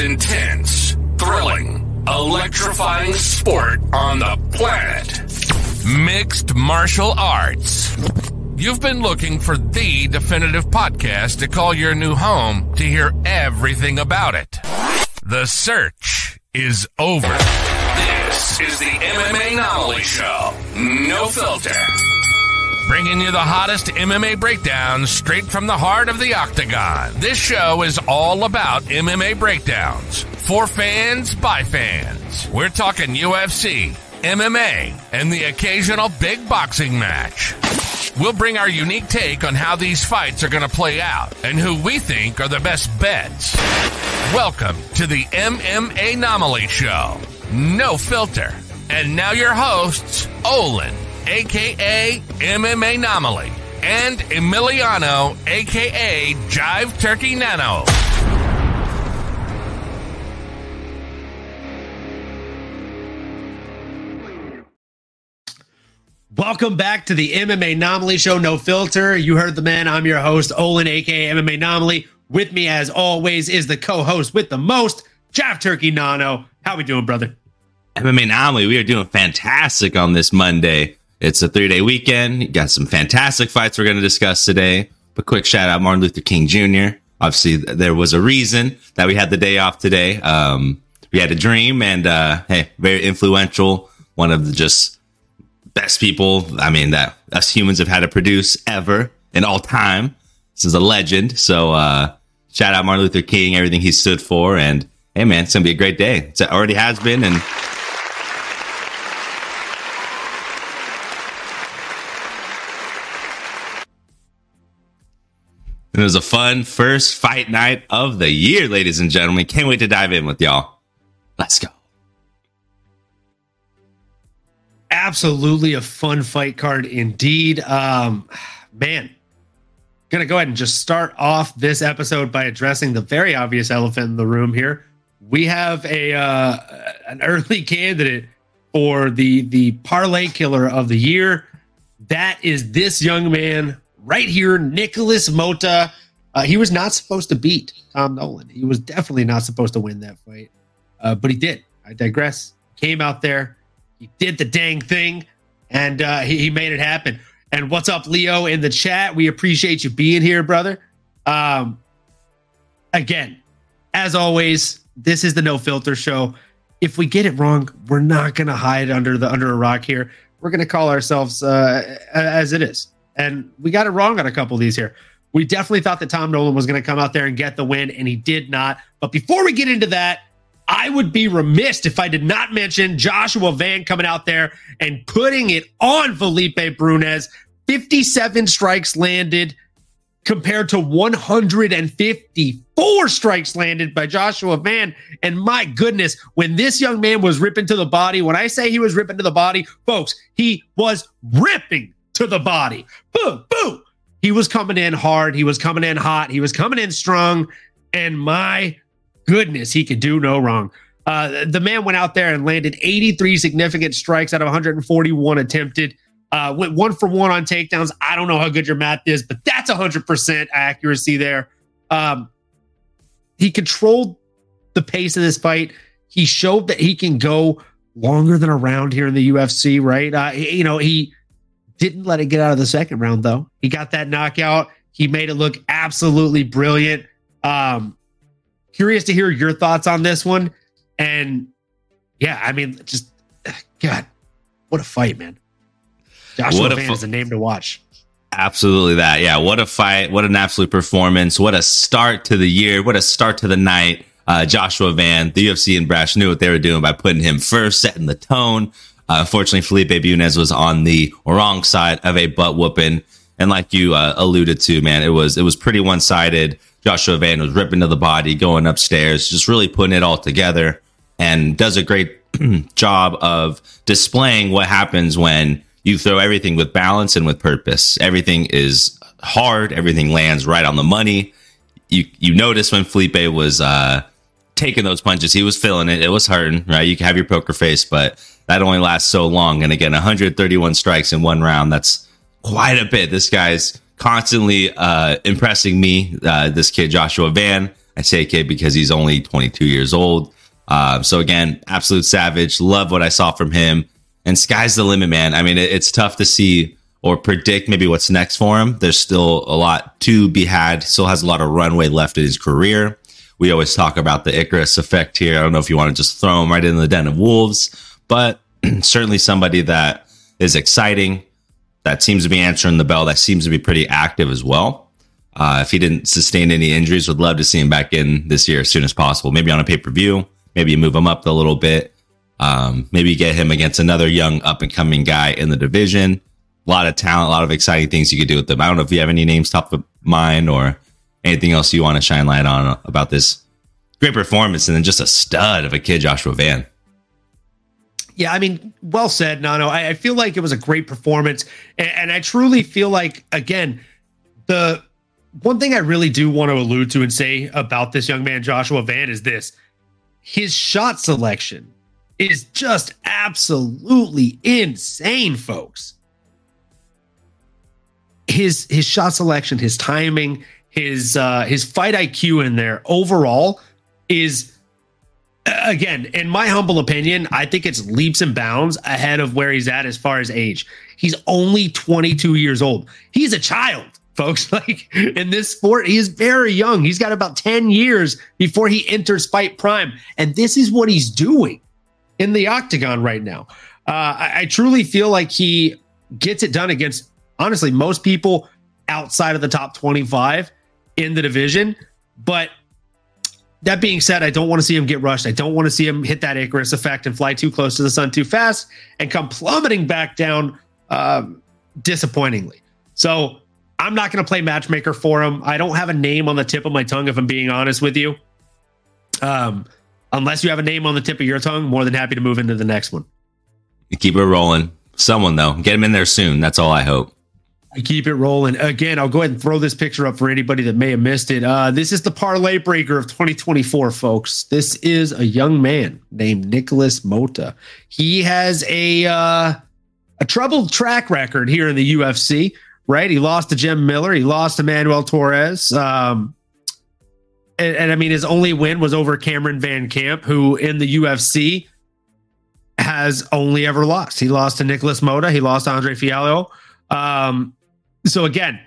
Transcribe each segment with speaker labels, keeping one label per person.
Speaker 1: intense, thrilling, electrifying sport on the planet. Mixed martial arts. You've been looking for the definitive podcast to call your new home to hear everything about it. The search is over. This is the MMA Anomaly Show. No filter. Bringing you the hottest MMA breakdowns straight from the heart of the octagon. This show is all about MMA breakdowns. For fans, by fans. We're talking UFC, MMA, and the occasional big boxing match. We'll bring our unique take on how these fights are going to play out and who we think are the best bets. Welcome to the MMA Anomaly Show. No filter. And now your hosts, Olin, aka MMA Anomaly, and Emiliano, aka Jive Turkey Nano.
Speaker 2: Welcome back to the MMA Anomaly Show, No Filter. You heard the man. I'm your host, Olin, aka MMA Anomaly. With me, as always, is the co-host with the most, Jive Turkey Nano. How we doing, brother?
Speaker 3: MMA Anomaly, we are doing fantastic on this Monday. It's a three day weekend. You got some fantastic fights we're going to discuss today. But quick shout out Martin Luther King Jr. Obviously, there was a reason that we had the day off today. Um, we had a dream, and uh, hey, very influential. One of the just best people. I mean, that us humans have had to produce ever in all time. This is a legend. So, uh, shout out Martin Luther King, everything he stood for, and hey, man, it's gonna be a great day. It already has been, and It was a fun first fight night of the year, ladies and gentlemen. Can't wait to dive in with y'all. Let's go.
Speaker 2: Absolutely a fun fight card indeed. Um, man, gonna go ahead and just start off this episode by addressing the very obvious elephant in the room here. We have a uh, an early candidate for the the parlay killer of the year. That is this young man right here, Nicholas Mota. Uh, he was not supposed to beat Tom Nolan. He was definitely not supposed to win that fight, uh, but he did. I digress. Came out there, he did the dang thing, and uh, he, he, made it happen. And what's up, Leo, in the chat? We appreciate you being here, brother. Um, again, as always, this is the No Filter Show. If we get it wrong, we're not going to hide under the under a rock here. We're going to call ourselves uh, as it is and we got it wrong on a couple of these here. We definitely thought that Tom Nolan was going to come out there and get the win, and he did not. But before we get into that, I would be remiss if I did not mention Joshua Van coming out there and putting it on Felipe Bunes. 57 strikes landed compared to 154 strikes landed by Joshua Van. And my goodness, when this young man was ripping to the body, when I say he was ripping to the body, folks, he was ripping to the body. Boom, boom. He was coming in hard. He was coming in hot. He was coming in strong. And my goodness, he could do no wrong. Uh, the man went out there and landed 83 significant strikes out of 141 attempted. Uh, went one for one on takedowns. I don't know how good your math is, but that's 100% accuracy there. Um, he controlled the pace of this fight. He showed that he can go longer than a round here in the UFC, right? Uh, you know, he didn't let it get out of the second round, though. He got that knockout. He made it look absolutely brilliant. Um, curious to hear your thoughts on this one. And yeah, I mean, just God, what a fight, man. Joshua what Van is a name to watch.
Speaker 3: Absolutely that. Yeah. What a fight. What an absolute performance. What a start to the year. What a start to the night. Uh, Joshua Van, the UFC and Brash knew what they were doing by putting him first, setting the tone. Uh, unfortunately, Felipe Bunes was on the wrong side of a butt whooping, and like you uh, alluded to, man, it was it was pretty one sided. Joshua Van was ripping to the body, going upstairs, just really putting it all together, and does a great job of displaying what happens when you throw everything with balance and with purpose. Everything is hard. Everything lands right on the money. You you notice when Felipe was uh, taking those punches, he was feeling it. It was hurting, right? You can have your poker face, but that only lasts so long. And again, 131 strikes in one round. That's quite a bit. This guy's constantly uh, impressing me. Uh, this kid, Joshua Van. I say kid because he's only 22 years old. Uh, so again, absolute savage. Love what I saw from him. And sky's the limit, man. I mean, it, it's tough to see or predict maybe what's next for him. There's still a lot to be had. Still has a lot of runway left in his career. We always talk about the Icarus effect here. I don't know if you want to just throw him right in the den of wolves, but certainly somebody that is exciting, that seems to be answering the bell, that seems to be pretty active as well. Uh, if he didn't sustain any injuries, would love to see him back in this year as soon as possible. Maybe on a pay per view. Maybe move him up a little bit. Um, maybe get him against another young up and coming guy in the division. A lot of talent, a lot of exciting things you could do with them. I don't know if you have any names top of mind or anything else you want to shine light on about this great performance and then just a stud of a kid, Joshua Van.
Speaker 2: Yeah, I mean, well said, Nano. I, I feel like it was a great performance, and, and I truly feel like again, the one thing I really do want to allude to and say about this young man, Joshua Van, is this: his shot selection is just absolutely insane, folks. His his shot selection, his timing, his uh his fight IQ in there overall is again, in my humble opinion, I think it's leaps and bounds ahead of where he's at as far as age. He's only 22 years old. He's a child, folks. Like in this sport, he is very young. He's got about 10 years before he enters fight prime. And this is what he's doing in the octagon right now. Uh, I, I truly feel like he gets it done against, honestly, most people outside of the top 25 in the division. But that being said, I don't want to see him get rushed. I don't want to see him hit that Icarus effect and fly too close to the sun too fast and come plummeting back down um, disappointingly. So I'm not going to play matchmaker for him. I don't have a name on the tip of my tongue, if I'm being honest with you. Um, unless you have a name on the tip of your tongue, more than happy to move into the next one.
Speaker 3: Keep it rolling. Someone though, get him in there soon. That's all I hope.
Speaker 2: I keep it rolling. Again, I'll go ahead and throw this picture up for anybody that may have missed it. Uh, this is the parlay breaker of 2024, folks. This is a young man named Nicholas Mota. He has a uh, a troubled track record here in the UFC. Right, he lost to Jim Miller. He lost to Manuel Torres. Um, and, and I mean, his only win was over Cameron Van Camp, who in the UFC has only ever lost. He lost to Nicholas Mota. He lost to Andre Fialho. Um, so again,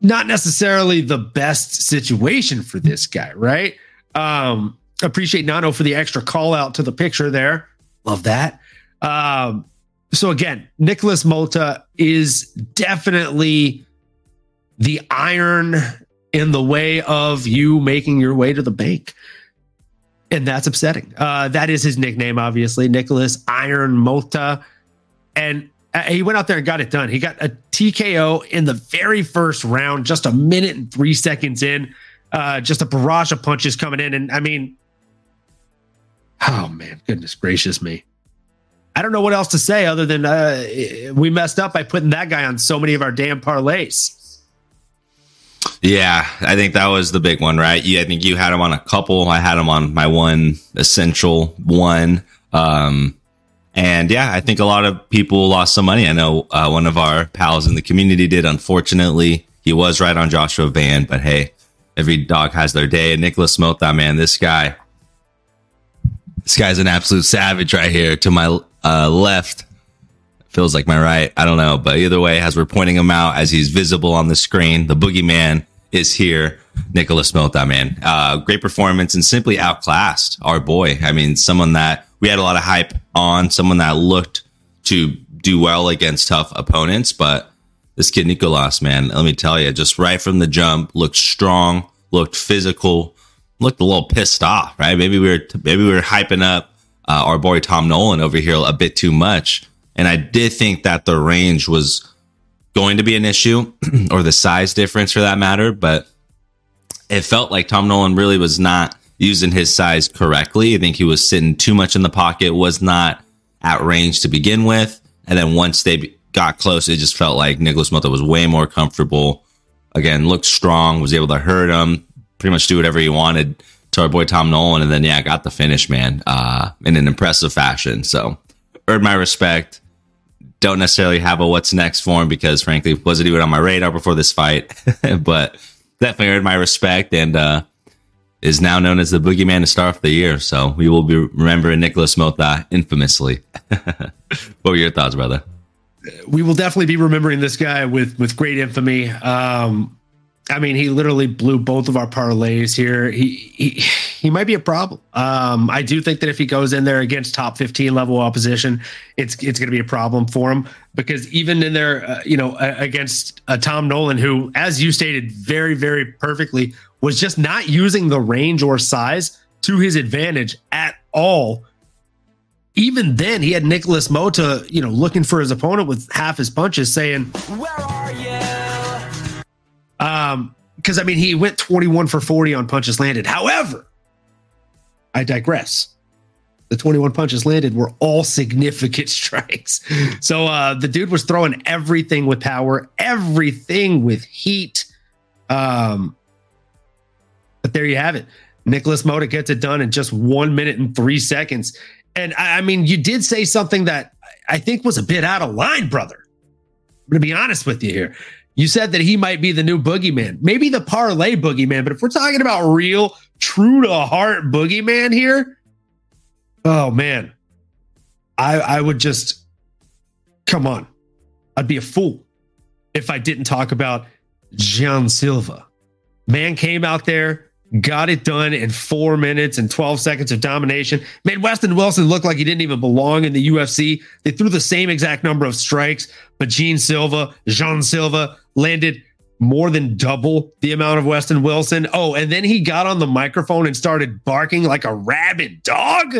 Speaker 2: not necessarily the best situation for this guy, right? Um, appreciate Nano for the extra call out to the picture there. Love that. Um, so again, Nicholas Mota is definitely the iron in the way of you making your way to the bank. And that's upsetting. Uh, that is his nickname, obviously, Nicholas Iron Mota. And uh, he went out there and got it done. He got a TKO in the very first round, just a minute and three seconds in. Uh, just a barrage of punches coming in. And I mean, oh man, goodness gracious me. I don't know what else to say other than uh, we messed up by putting that guy on so many of our damn parlays.
Speaker 3: Yeah, I think that was the big one, right? Yeah, I think you had him on a couple. I had him on my one essential one. Um, and yeah, I think a lot of people lost some money. I know uh, one of our pals in the community did. Unfortunately, he was right on Joshua Van, but hey, every dog has their day. And Nicholas Mota, man, this guy, this guy's an absolute savage right here to my uh, left. Feels like my right. I don't know, but either way, as we're pointing him out, as he's visible on the screen, the boogeyman is here. Nicholas Mota, man, uh, great performance and simply outclassed our boy. I mean, someone that we had a lot of hype on someone that looked to do well against tough opponents. But this kid Nicolas, man, let me tell you, just right from the jump, looked strong, looked physical, looked a little pissed off. Right? Maybe we were maybe we were hyping up uh, our boy Tom Nolan over here a bit too much, and I did think that the range was going to be an issue, or the size difference for that matter, but. It felt like Tom Nolan really was not using his size correctly. I think he was sitting too much in the pocket, was not at range to begin with. And then once they got close, it just felt like Nicholas Mota was way more comfortable. Again, looked strong, was able to hurt him, pretty much do whatever he wanted to our boy Tom Nolan. And then, yeah, got the finish, man, uh, in an impressive fashion. So, earned my respect. Don't necessarily have a what's next for him because, frankly, wasn't even on my radar before this fight. but definitely earned my respect and uh, is now known as the boogeyman to start off the year. So we will be remembering Nicholas Mota infamously. what were your thoughts, brother?
Speaker 2: We will definitely be remembering this guy with with great infamy. Um, I mean, he literally blew both of our parlays here. He he he might be a problem. Um, I do think that if he goes in there against top 15 level opposition, it's it's going to be a problem for him because even in there, uh, you know, uh, against uh, Tom Nolan, who, as you stated very very perfectly, was just not using the range or size to his advantage at all. Even then, he had Nicholas Mota, you know, looking for his opponent with half his punches, saying, "Where are you?" Um, because I mean, he went 21 for 40 on punches landed. However, I digress. The 21 punches landed were all significant strikes. So uh, the dude was throwing everything with power, everything with heat. Um, but there you have it. Nicholas Mota gets it done in just one minute and three seconds. And I, I mean, you did say something that I think was a bit out of line, brother. I'm going to be honest with you here. You said that he might be the new boogeyman, maybe the parlay boogeyman. But if we're talking about real, true to heart boogeyman here, oh man, I I would just come on. I'd be a fool if I didn't talk about Jean Silva. Man came out there, got it done in four minutes and 12 seconds of domination. Made Weston Wilson look like he didn't even belong in the UFC. They threw the same exact number of strikes, but Gene Silva, Jean Silva landed more than double the amount of Weston Wilson. Oh, and then he got on the microphone and started barking like a rabid dog.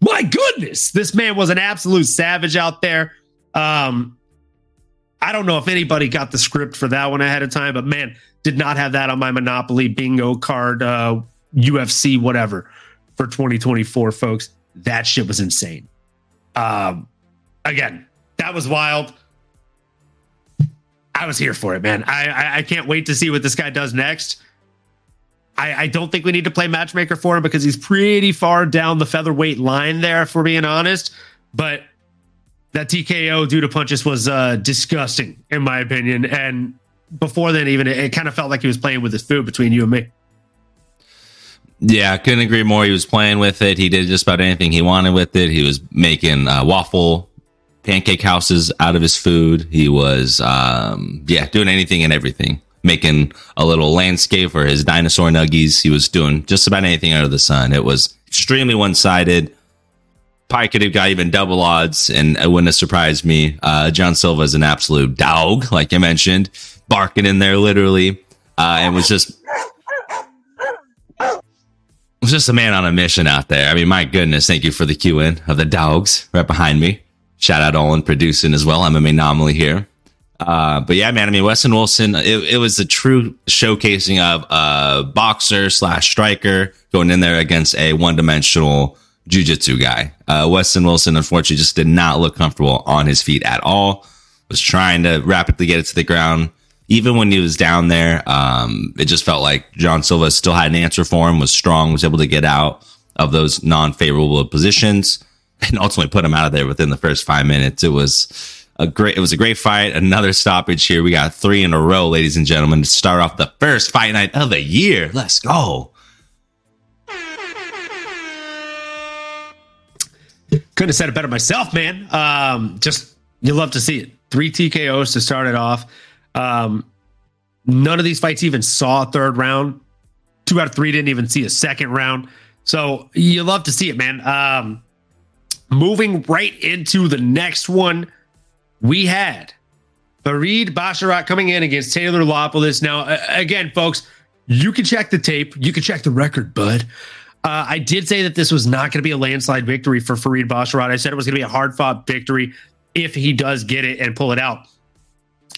Speaker 2: My goodness, this man was an absolute savage out there. Um, I don't know if anybody got the script for that one ahead of time, but man, did not have that on my Monopoly bingo card, uh, UFC, whatever for 2024, folks. That shit was insane. Um, again, that was wild. I was here for it, man. I, I, I can't wait to see what this guy does next. I, I don't think we need to play matchmaker for him because he's pretty far down the featherweight line there, if we're being honest. But that TKO due to punches was uh, disgusting, in my opinion. And before then, even it, it kind of felt like he was playing with his food between you and me.
Speaker 3: Yeah, couldn't agree more. He was playing with it. He did just about anything he wanted with it. He was making uh, waffle pancake houses out of his food. He was, um, yeah, doing anything and everything. Making a little landscape for his dinosaur nuggies. He was doing just about anything under the sun. It was extremely one sided probably could have got even double odds, and it wouldn't have surprised me. Uh, John Silva is an absolute dog, like I mentioned, barking in there literally, uh, and was just was just a man on a mission out there. I mean, my goodness, thank you for the cue in of the dogs right behind me. Shout out Olin producing as well. I'm an anomaly here. Uh, but yeah, man, I mean, Weston Wilson, it, it was a true showcasing of a boxer slash striker going in there against a one dimensional jujitsu guy. Uh, Weston Wilson, unfortunately, just did not look comfortable on his feet at all. Was trying to rapidly get it to the ground. Even when he was down there, um, it just felt like John Silva still had an answer for him, was strong, was able to get out of those non favorable positions and ultimately put him out of there within the first five minutes. It was a great, it was a great fight. Another stoppage here. We got three in a row, ladies and gentlemen, to start off the first fight night of the year. Let's go.
Speaker 2: Couldn't have said it better myself, man. Um, just you love to see it. Three TKOs to start it off. Um, none of these fights even saw a third round. Two out of three didn't even see a second round. So you love to see it, man. Um, moving right into the next one, we had Farid Basharat coming in against Taylor Lapilus. Now, again, folks, you can check the tape, you can check the record, bud. Uh, I did say that this was not going to be a landslide victory for Farid Basharat. I said it was going to be a hard fought victory if he does get it and pull it out.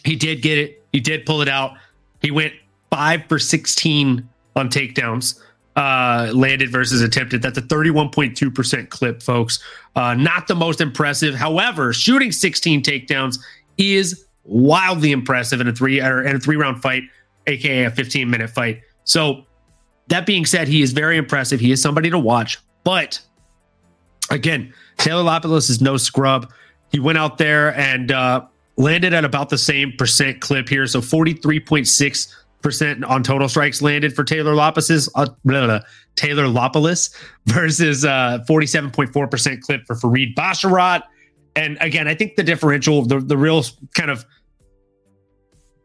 Speaker 2: He did get it. He did pull it out. He went five for 16 on takedowns, uh, landed versus attempted. That's a 31.2% clip, folks. Uh, not the most impressive. However, shooting 16 takedowns is wildly impressive in a three or in a three round fight, aka a 15 minute fight. So that being said, he is very impressive. He is somebody to watch. But again, Taylor Lapilus is no scrub. He went out there and uh, landed at about the same percent clip here. So 43.6% percent on total strikes landed for Taylor Lopez's uh, Taylor Lopolis versus uh, 47.4 percent clip for Farid Basharat. And again, I think the differential, the the real kind of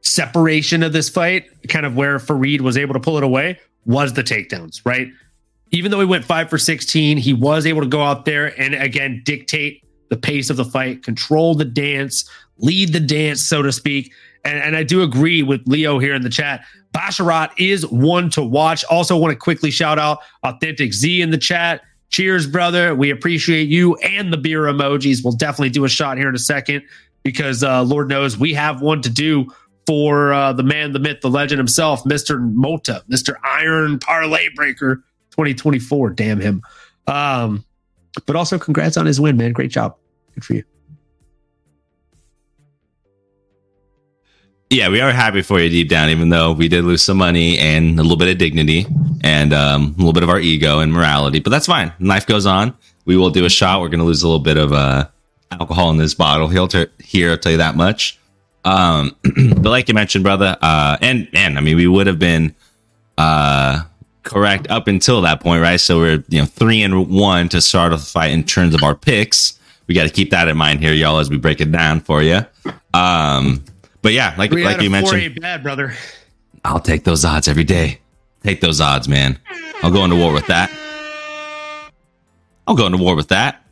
Speaker 2: separation of this fight, kind of where Farid was able to pull it away, was the takedowns, right? Even though he went five for 16, he was able to go out there and again dictate the pace of the fight, control the dance, lead the dance, so to speak. And, and I do agree with Leo here in the chat. Basharat is one to watch. Also, want to quickly shout out Authentic Z in the chat. Cheers, brother. We appreciate you and the beer emojis. We'll definitely do a shot here in a second because uh, Lord knows we have one to do for uh, the man, the myth, the legend himself, Mr. Mota, Mr. Iron Parlay Breaker 2024. Damn him. Um, but also, congrats on his win, man. Great job. Good for you.
Speaker 3: Yeah, we are happy for you deep down, even though we did lose some money and a little bit of dignity and um, a little bit of our ego and morality. But that's fine. Life goes on. We will do a shot. We're going to lose a little bit of uh, alcohol in this bottle. He'll here, I'll tell you that much. Um, but like you mentioned, brother, uh, and and I mean, we would have been uh, correct up until that point, right? So we're you know three and one to start the fight in terms of our picks. We got to keep that in mind here, y'all, as we break it down for you. Um, but yeah, like
Speaker 2: We
Speaker 3: like you
Speaker 2: 4A
Speaker 3: mentioned,
Speaker 2: bad brother.
Speaker 3: I'll take those odds every day. Take those odds, man. I'll go into war with that. I'll go into war with that.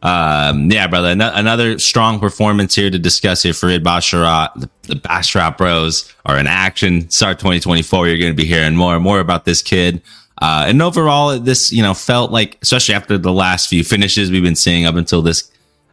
Speaker 3: Um, yeah, brother. An- another strong performance here to discuss here. Farid Basharat, the, the Basharat Bros are in action. Start 2024. You're going to be hearing more and more about this kid. Uh, and overall, this you know felt like, especially after the last few finishes we've been seeing up until this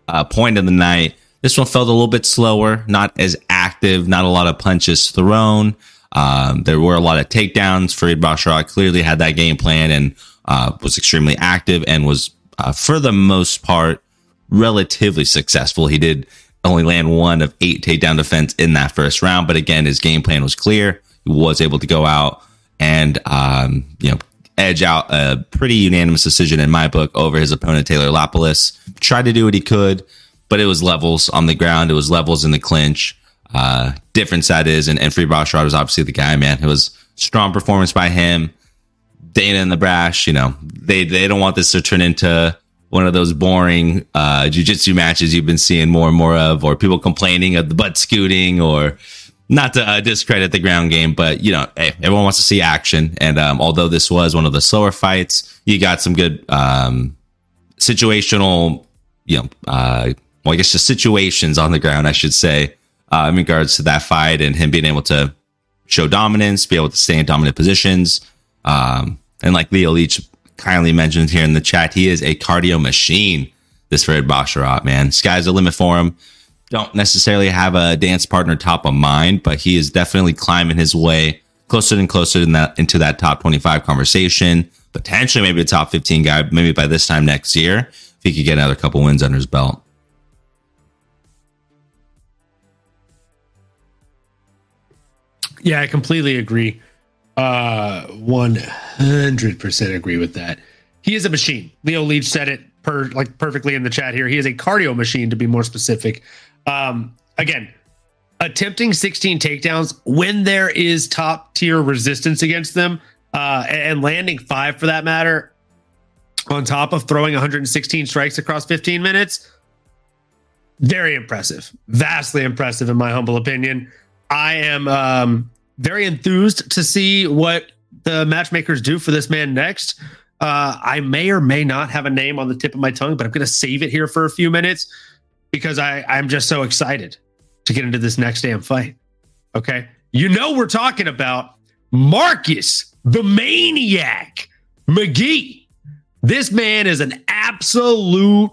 Speaker 3: uh, point of the night, this one felt a little bit slower, not as active, not a lot of punches thrown. Um, there were a lot of takedowns. Farid Basharat clearly had that game plan and uh, was extremely active and was, uh, for the most part, relatively successful. He did only land one of eight takedown defense in that first round, but again, his game plan was clear. He was able to go out and, um, you know, edge out a pretty unanimous decision in my book over his opponent, Taylor Lapoulis. Tried to do what he could, but it was levels on the ground. It was levels in the clinch. Uh, difference that is, and, and Free Basharat was obviously the guy, man. It was strong performance by him. Dana and the Brash, you know, they, they don't want this to turn into one of those boring uh, jujitsu matches you've been seeing more and more of, or people complaining of the butt scooting, or not to uh, discredit the ground game, but you know, hey, everyone wants to see action. And um, although this was one of the slower fights, you got some good um, situational, you know, uh, well, I guess just situations on the ground, I should say, uh, in regards to that fight and him being able to show dominance, be able to stay in dominant positions. Um, and like Leo Leach kindly mentioned here in the chat, he is a cardio machine. This Fred Basharat, man, sky's the limit for him. Don't necessarily have a dance partner top of mind, but he is definitely climbing his way closer and closer in that, into that top 25 conversation. Potentially, maybe a top 15 guy, maybe by this time next year, if he could get another couple wins under his belt.
Speaker 2: Yeah, I completely agree. Uh, one hundred percent agree with that. He is a machine. Leo Leach said it per like perfectly in the chat here. He is a cardio machine, to be more specific. Um, again, attempting 16 takedowns when there is top tier resistance against them, uh, and landing five for that matter, on top of throwing 116 strikes across 15 minutes. Very impressive, vastly impressive, in my humble opinion. I am um, very enthused to see what the matchmakers do for this man next. Uh, I may or may not have a name on the tip of my tongue, but I'm going to save it here for a few minutes because I, I'm just so excited to get into this next damn fight. Okay. You know, we're talking about Marcus, the maniac McGee. This man is an absolute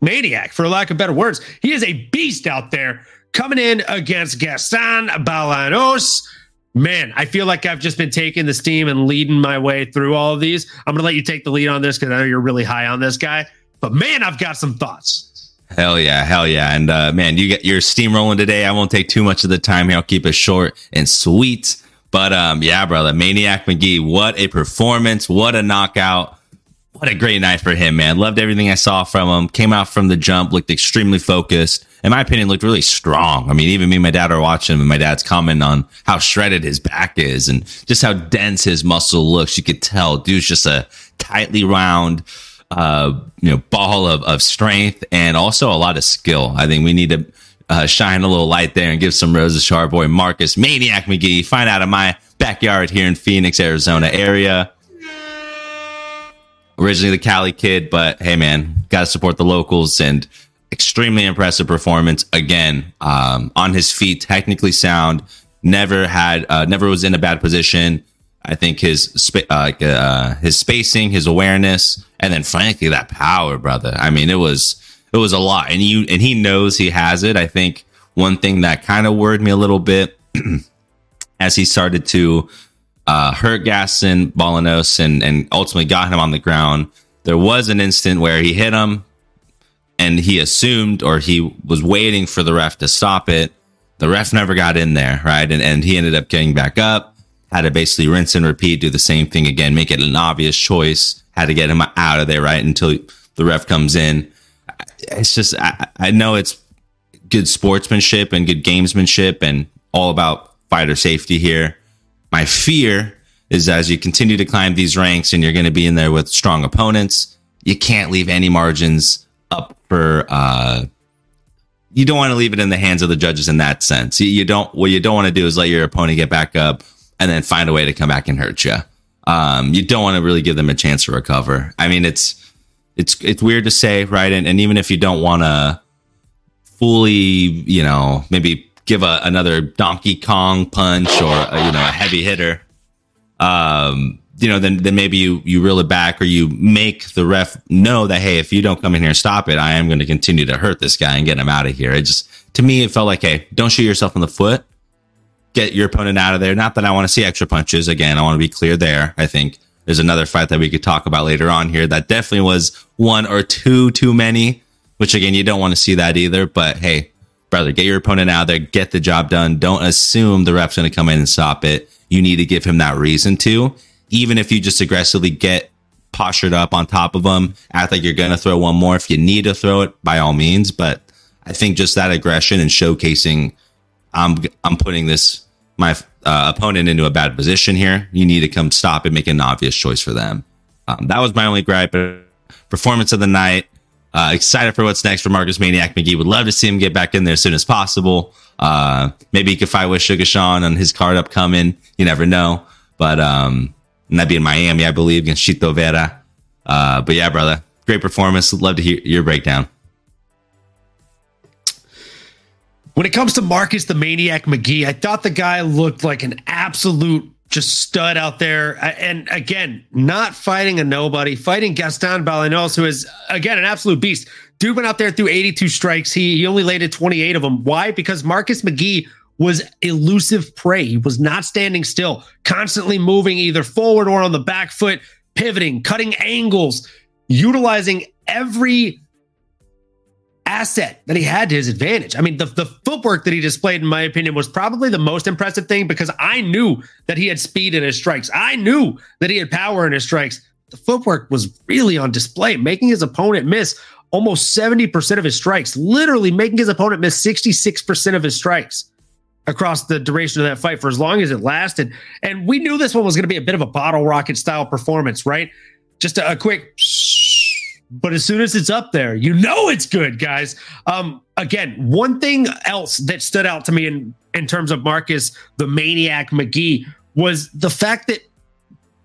Speaker 2: maniac, for lack of better words. He is a beast out there coming in against Gaston Bolanos. Man, I feel like I've just been taking the steam and leading my way through all of these. I'm going to let you take the lead on this because I know you're really high on this guy. But man, I've got some thoughts.
Speaker 3: Hell yeah, hell yeah. And uh, man, you get your steam rolling today. I won't take too much of the time here. I'll keep it short and sweet. But um, yeah, brother, Maniac McGee, what a performance, what a knockout. What a great night for him, man. Loved everything I saw from him. Came out from the jump, looked extremely focused, in my opinion, looked really strong. I mean, even me and my dad are watching him and my dad's commenting on how shredded his back is and just how dense his muscle looks. You could tell dude's just a tightly round, uh, you know, ball of, of strength and also a lot of skill. I think we need to uh, shine a little light there and give some roses to our boy Marcus Maniac McGee. Find out of my backyard here in Phoenix, Arizona area. Originally the Cali kid, but hey man, gotta support the locals and extremely impressive performance again. Um, on his feet, technically sound. Never had, uh, never was in a bad position. I think his sp- uh, uh, his spacing, his awareness, and then frankly that power, brother. I mean, it was it was a lot, and you and he knows he has it. I think one thing that kind of worried me a little bit as he started to uh, hurt Gaston Bolanos and and ultimately got him on the ground. There was an instant where he hit him, and he assumed or he was waiting for the ref to stop it. The ref never got in there, right? And and he ended up getting back up had to basically rinse and repeat, do the same thing again, make it an obvious choice, had to get him out of there, right? Until the ref comes in. It's just, I, I know it's good sportsmanship and good gamesmanship and all about fighter safety here. My fear is as you continue to climb these ranks and you're going to be in there with strong opponents, you can't leave any margins up for, uh, you don't want to leave it in the hands of the judges in that sense. You don't, what you don't want to do is let your opponent get back up and then find a way to come back and hurt you. Um, you don't want to really give them a chance to recover. I mean, it's it's it's weird to say, right? And, and even if you don't want to fully, you know, maybe give a, another Donkey Kong punch or a, you know a heavy hitter, um, you know, then then maybe you you reel it back or you make the ref know that hey, if you don't come in here and stop it, I am going to continue to hurt this guy and get him out of here. It just to me, it felt like hey, don't shoot yourself in the foot get your opponent out of there. Not that I want to see extra punches. Again, I want to be clear there. I think there's another fight that we could talk about later on here that definitely was one or two too many, which again, you don't want to see that either. But hey, brother, get your opponent out there, get the job done. Don't assume the ref's going to come in and stop it. You need to give him that reason to, even if you just aggressively get postured up on top of them, act like you're going to throw one more. If you need to throw it, by all means. But I think just that aggression and showcasing, I'm, I'm putting this my uh, opponent into a bad position here. You need to come stop and make an obvious choice for them. Um, that was my only gripe. Performance of the night. Uh, excited for what's next for Marcus Maniac McGee. Would love to see him get back in there as soon as possible. Uh, maybe he could fight with Sugar Sean on his card upcoming. You never know. But um, and that'd be in Miami, I believe, against Chito Vera. Uh, but yeah, brother, great performance. Love to hear your breakdown.
Speaker 2: When it comes to Marcus the Maniac McGee, I thought the guy looked like an absolute just stud out there. And again, not fighting a nobody, fighting Gaston Bolanos, who is again an absolute beast. Dude went out there through 82 strikes. He he only landed 28 of them. Why? Because Marcus McGee was elusive prey. He was not standing still, constantly moving either forward or on the back foot, pivoting, cutting angles, utilizing every asset that he had to his advantage. I mean, the, the footwork that he displayed, in my opinion, was probably the most impressive thing because I knew that he had speed in his strikes. I knew that he had power in his strikes. The footwork was really on display, making his opponent miss almost 70% of his strikes, literally making his opponent miss 66% of his strikes across the duration of that fight for as long as it lasted. And we knew this one was going to be a bit of a bottle rocket style performance, right? Just a, a quick but as soon as it's up there, you know it's good, guys. Um, again, one thing else that stood out to me in in terms of Marcus the Maniac McGee was the fact that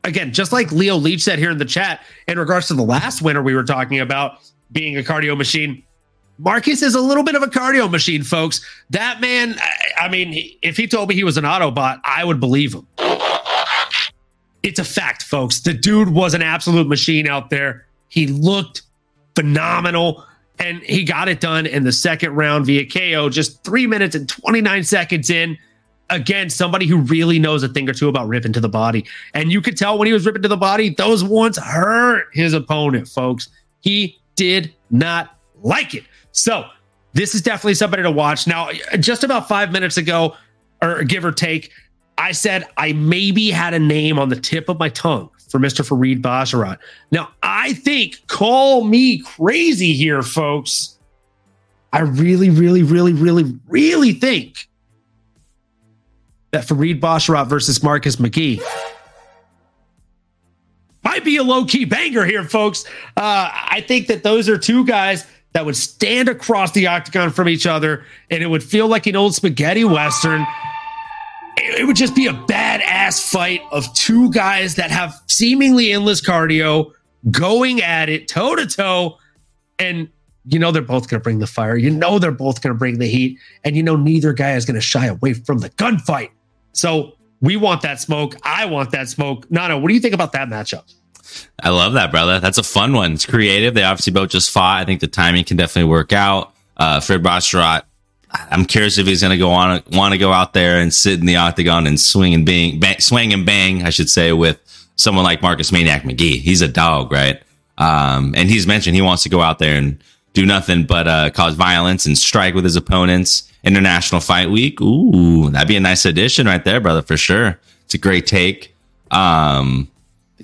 Speaker 2: again, just like Leo Leach said here in the chat, in regards to the last winner we were talking about being a cardio machine, Marcus is a little bit of a cardio machine, folks. That man, I mean, if he told me he was an Autobot, I would believe him. It's a fact, folks. The dude was an absolute machine out there. He looked phenomenal and he got it done in the second round via KO, just three minutes and 29 seconds in. Again, somebody who really knows a thing or two about ripping to the body. And you could tell when he was ripping to the body, those ones hurt his opponent, folks. He did not like it. So, this is definitely somebody to watch. Now, just about five minutes ago, or give or take, I said I maybe had a name on the tip of my tongue for Mr. Farid Basharat. Now, I think, call me crazy here, folks. I really, really, really, really, really think that Farid Basharat versus Marcus McGee might be a low key banger here, folks. Uh, I think that those are two guys that would stand across the octagon from each other and it would feel like an old spaghetti western. It would just be a badass fight of two guys that have seemingly endless cardio going at it toe to toe. And you know they're both going to bring the fire. You know they're both going to bring the heat. And you know neither guy is going to shy away from the gunfight. So we want that smoke. I want that smoke. Nana, what do you think about that matchup?
Speaker 3: I love that, brother. That's a fun one. It's creative. They obviously both just fought. I think the timing can definitely work out. Uh, Fred Basharat, I'm curious if he's going to go on, want to go out there and sit in the octagon and swing and bang, bang, swing and bang, I should say, with someone like Marcus Maniac McGee. He's a dog, right? Um, and he's mentioned he wants to go out there and do nothing but uh, cause violence and strike with his opponents. International Fight Week. Ooh, that'd be a nice addition right there, brother, for sure. It's a great take. Um,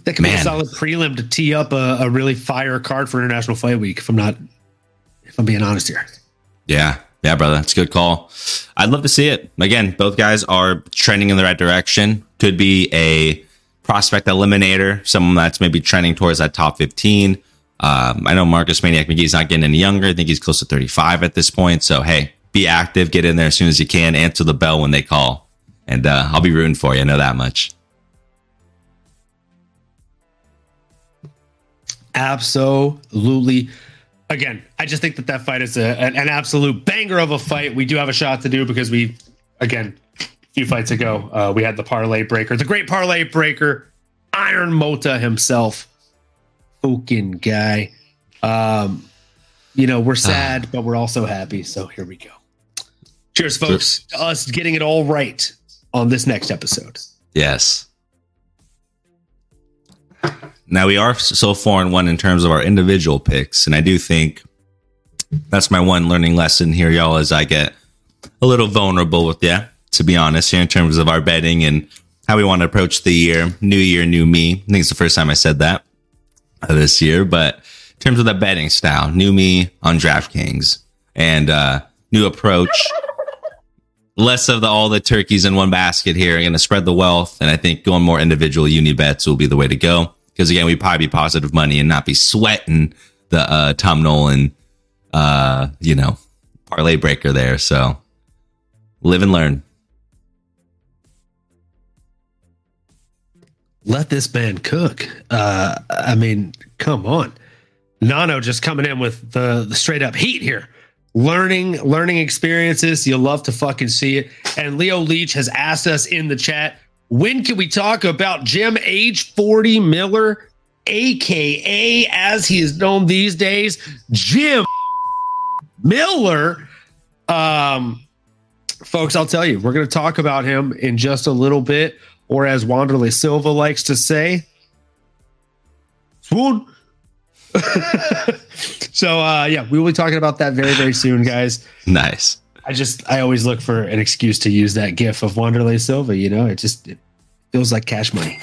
Speaker 2: that could Man. be a solid prelim to tee up a, a, really fire card for International Fight Week. If I'm not, if I'm being honest here.
Speaker 3: Yeah, yeah, brother, that's a good call. I'd love to see it. Again, both guys are trending in the right direction. Could be a prospect eliminator, someone that's maybe trending towards that top 15. Um, I know Marcus Maniac McGee's not getting any younger. I think he's close to 35 at this point. So, hey, be active, get in there as soon as you can, answer the bell when they call. And uh, I'll be rooting for you. I know that much.
Speaker 2: Absolutely. Again, I just think that that fight is a, an, an, absolute banger of a fight. We do have a shot to do because we, again, a few fights ago, uh, we had the parlay breaker, the great parlay breaker, Iron Mota himself. Fucking guy. Um, you know, we're ah. sad, but we're also happy. So here we go. Cheers, folks. To us getting it all right on this next episode.
Speaker 3: Yes. Now we are so four and one in terms of our individual picks, and I do think that's my one learning lesson here, y'all, as I get a little vulnerable with you, to be honest, here in terms of our betting and how we want to approach the year. New year, new me. I think it's the first time I said that this year, but in terms of the betting style, new me on DraftKings and uh new approach. Less of the all the turkeys in one basket here. I'm to spread the wealth, and I think going more individual uni bets will be the way to go because again, we probably be positive money and not be sweating the uh, Tom Nolan, uh, you know, parlay breaker there. So live and learn.
Speaker 2: Let this man cook. Uh, I mean, come on. Nano just coming in with the, the straight up heat here. Learning, learning experiences. You'll love to fucking see it. And Leo Leach has asked us in the chat when can we talk about Jim Age 40 Miller, aka as he is known these days, Jim Miller? Um, folks, I'll tell you, we're going to talk about him in just a little bit, or as Wanderlei Silva likes to say, swoon. so uh yeah, we will be talking about that very, very soon, guys.
Speaker 3: Nice.
Speaker 2: I just I always look for an excuse to use that gif of Wanderlei Silva. You know, it just it feels like cash money.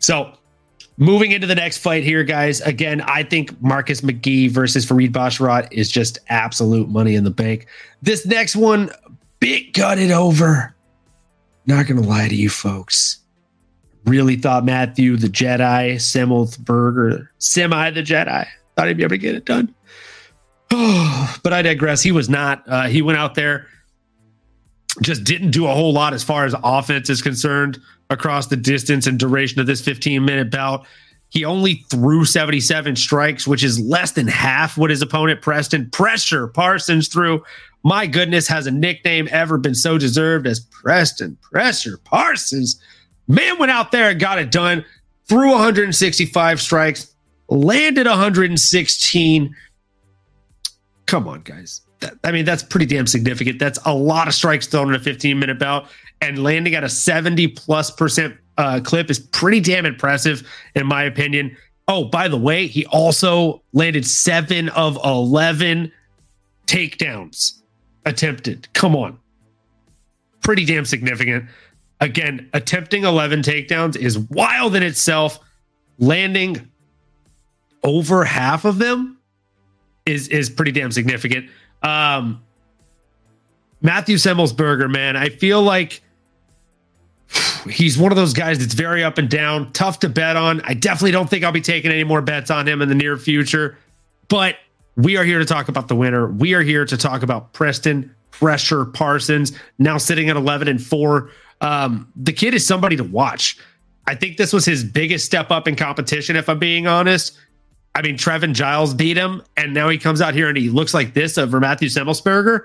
Speaker 2: So moving into the next fight here, guys. Again, I think Marcus McGee versus Farid Basharat is just absolute money in the bank. This next one, big gutted over. Not gonna lie to you folks. Really thought Matthew the Jedi Semelsberger, Semi the Jedi, thought he'd be able to get it done. but I digress. He was not. Uh, he went out there, just didn't do a whole lot as far as offense is concerned across the distance and duration of this 15 minute bout. He only threw 77 strikes, which is less than half what his opponent Preston Pressure Parsons threw. My goodness, has a nickname ever been so deserved as Preston Pressure Parsons? Man went out there and got it done. Threw 165 strikes, landed 116 come on, guys. That, I mean, that's pretty damn significant. That's a lot of strikes thrown in a 15 minute bout, and landing at a 70 plus percent uh, clip is pretty damn impressive, in my opinion. Oh, by the way, he also landed seven of 11 takedowns attempted. Come on. Pretty damn significant. Again, attempting 11 takedowns is wild in itself. Landing over half of them is is pretty damn significant. Um, Matthew Semelsberger, man, I feel like he's one of those guys that's very up and down, tough to bet on. I definitely don't think I'll be taking any more bets on him in the near future. But we are here to talk about the winner. We are here to talk about Preston Pressure Parsons, now sitting at 11 and 4. Um, the kid is somebody to watch. I think this was his biggest step up in competition, if I'm being honest. I mean, Trevin Giles beat him, and now he comes out here and he looks like this over Matthew Semelsberger.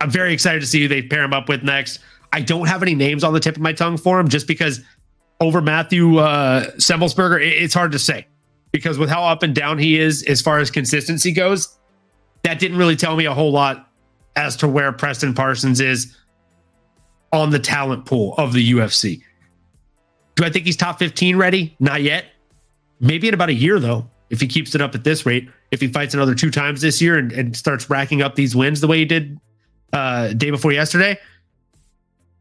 Speaker 2: I'm very excited to see who they pair him up with next. I don't have any names on the tip of my tongue for him just because over Matthew uh, Semelsberger, it, it's hard to say because with how up and down he is as far as consistency goes, that didn't really tell me a whole lot as to where Preston Parsons is on the talent pool of the UFC. Do I think he's top 15 ready? Not yet. Maybe in about a year, though, if he keeps it up at this rate. If he fights another two times this year and, and starts racking up these wins the way he did uh, day before yesterday,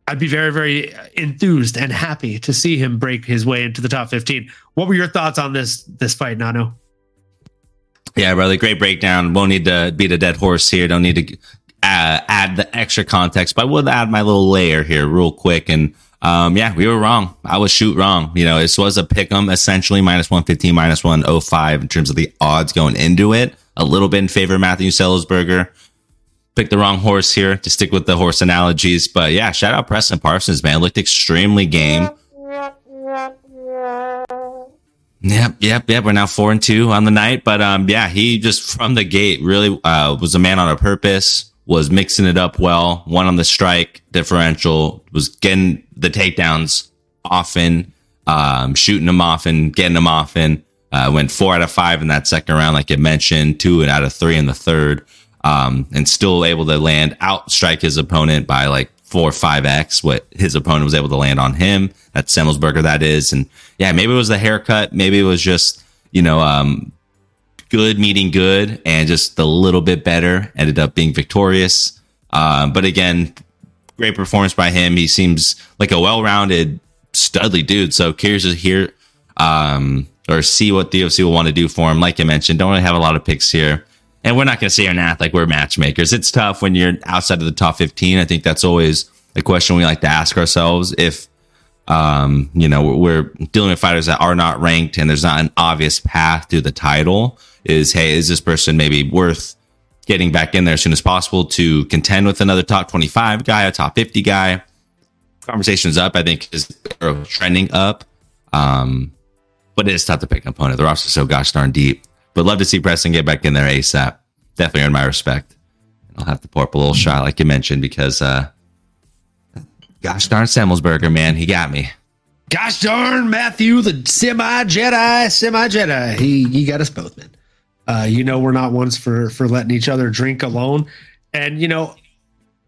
Speaker 2: I'd be very, very enthused and happy to see him break his way into the top 15. What were your thoughts on this this fight, Nano?
Speaker 3: Yeah, brother, great breakdown. Won't need to beat a dead horse here. Don't need to uh, add the extra context, but I will add my little layer here real quick. And um, yeah, we were wrong. I was shoot wrong. You know, this was a pick 'em essentially minus 115, minus 105 in terms of the odds going into it. A little bit in favor of Matthew Semelsberger picked the wrong horse here to stick with the horse analogies. But yeah, shout out Preston Parsons, man. Looked extremely game. Yep, yep, yep. We're now four and two on the night, but um, yeah, he just from the gate really uh, was a man on a purpose. Was mixing it up well. Won on the strike differential. Was getting the takedowns often, um, shooting them often, getting them often. Uh, went four out of five in that second round, like you mentioned. Two and out of three in the third um, and still able to land outstrike his opponent by like four or five X what his opponent was able to land on him. That's Semelsberger, that is. And yeah, maybe it was the haircut. Maybe it was just, you know, um, good meeting good and just a little bit better. Ended up being victorious. Uh, but again, great performance by him. He seems like a well rounded, studly dude. So curious to hear um, or see what the UFC will want to do for him. Like I mentioned, don't really have a lot of picks here and we're not going to say on ath like we're matchmakers. It's tough when you're outside of the top 15. I think that's always a question we like to ask ourselves. If, um, you know, we're dealing with fighters that are not ranked and there's not an obvious path to the title is, Hey, is this person maybe worth getting back in there as soon as possible to contend with another top 25 guy, a top 50 guy? Conversations up, I think is trending up. Um, but it is tough to pick an opponent. The roster's so gosh darn deep. But love to see Preston get back in there ASAP. Definitely earn my respect. I'll have to pour up a little shot, like you mentioned, because uh, gosh darn Semelsberger, man, he got me.
Speaker 2: Gosh darn Matthew, the semi Jedi, semi Jedi. He he got us both, man. Uh, you know we're not ones for for letting each other drink alone. And you know,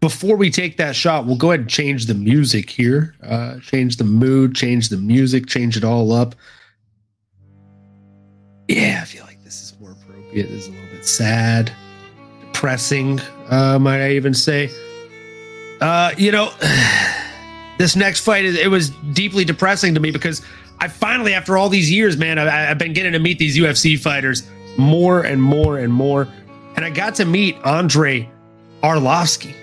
Speaker 2: before we take that shot, we'll go ahead and change the music here. Uh, change the mood, change the music, change it all up. Yeah, I feel like this is more appropriate. This is a little bit sad, depressing, uh, might I even say. Uh, you know, this next fight it was deeply depressing to me because I finally, after all these years, man, I, I've been getting to meet these UFC fighters more and more and more, and I got to meet Andre Arlovski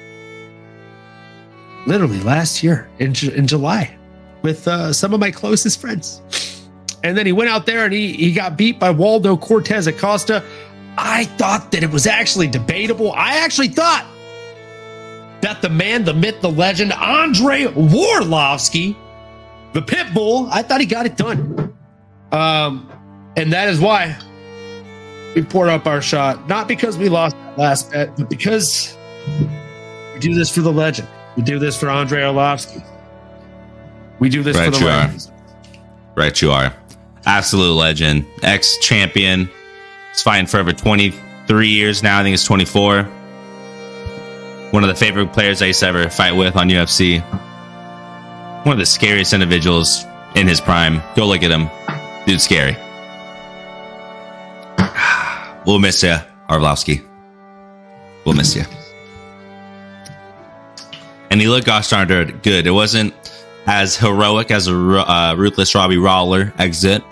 Speaker 2: literally last year in, in July with uh, some of my closest friends. And then he went out there and he, he got beat by Waldo Cortes Acosta. I thought that it was actually debatable. I actually thought that the man, the myth, the legend, Andre Arlovski, the pit bull, I thought he got it done. Um, and that is why we poured up our shot. Not because we lost that last bet, but because we do this for the legend. We do this for Andrei Arlovski. We do this
Speaker 3: right
Speaker 2: for the
Speaker 3: you
Speaker 2: legend.
Speaker 3: Are. Right, you are. Absolute legend, ex champion. He's fighting for over 23 years now. I think it's 24. One of the favorite players I used to ever fight with on UFC. One of the scariest individuals in his prime. Go look at him. Dude's scary. We'll miss you, Arlovski. We'll miss you. And he looked gosh good. It wasn't as heroic as a uh, ruthless Robbie Lawler exit,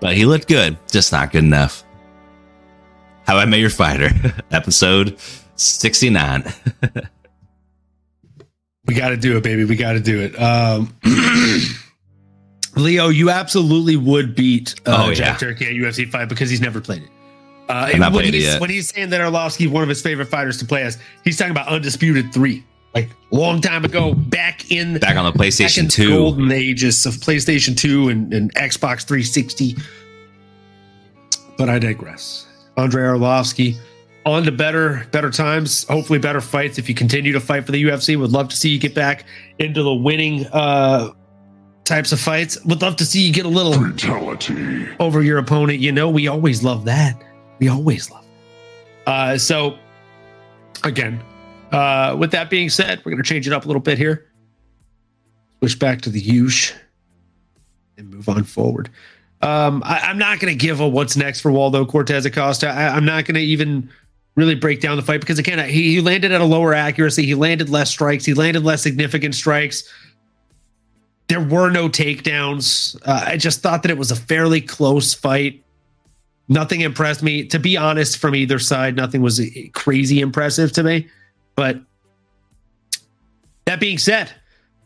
Speaker 3: but he looked good. Just not good enough. How I Met Your Fighter, episode 69.
Speaker 2: we got to do it, baby. We got to do it. Um, Leo, you absolutely would beat uh,
Speaker 3: Oh,
Speaker 2: Jack
Speaker 3: yeah.
Speaker 2: Turkey at UFC fight because he's never played it. Uh,
Speaker 3: I've not
Speaker 2: when, he's,
Speaker 3: yet.
Speaker 2: when he's saying that Arlovski one of his favorite fighters to play as, he's talking about Undisputed 3. Like, long time ago, back in
Speaker 3: Back on the
Speaker 2: back in
Speaker 3: PlayStation
Speaker 2: the
Speaker 3: 2.
Speaker 2: golden ages of PlayStation 2 and, and Xbox 360. But I digress. Andre Arlovski on to better better times, hopefully better fights. If you continue to fight for the UFC, would love to see you get back into the winning uh types of fights. Would love to see you get a little
Speaker 4: Fatality.
Speaker 2: over your opponent. You know, we always love that. We always love. Uh, so again, uh, with that being said, we're going to change it up a little bit here. Switch back to the huge and move on forward. Um, I, I'm not going to give a what's next for Waldo Cortes Acosta. I, I'm not going to even really break down the fight because again, he, he landed at a lower accuracy. He landed less strikes. He landed less significant strikes. There were no takedowns. Uh, I just thought that it was a fairly close fight. Nothing impressed me. To be honest, from either side, nothing was crazy impressive to me. But that being said,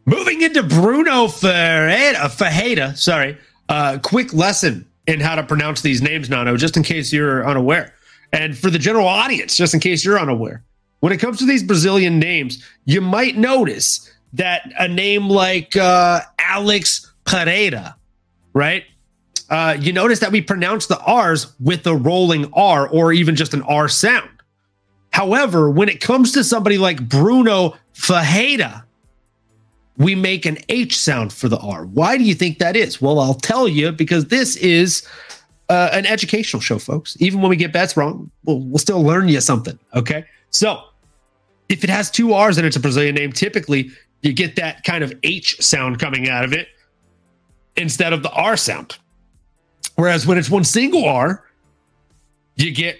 Speaker 2: moving into Bruno Ferreira, Fajeda, sorry, uh, quick lesson in how to pronounce these names, Nano, just in case you're unaware. And for the general audience, just in case you're unaware, when it comes to these Brazilian names, you might notice that a name like uh, Alex Pereira, right? Uh, you notice that we pronounce the R's with a rolling R or even just an R sound. However, when it comes to somebody like Bruno Fajeda, we make an H sound for the R. Why do you think that is? Well, I'll tell you because this is uh, an educational show, folks. Even when we get bets wrong, we'll, we'll still learn you something. Okay. So if it has two R's and it's a Brazilian name, typically you get that kind of H sound coming out of it instead of the R sound. Whereas when it's one single R, you get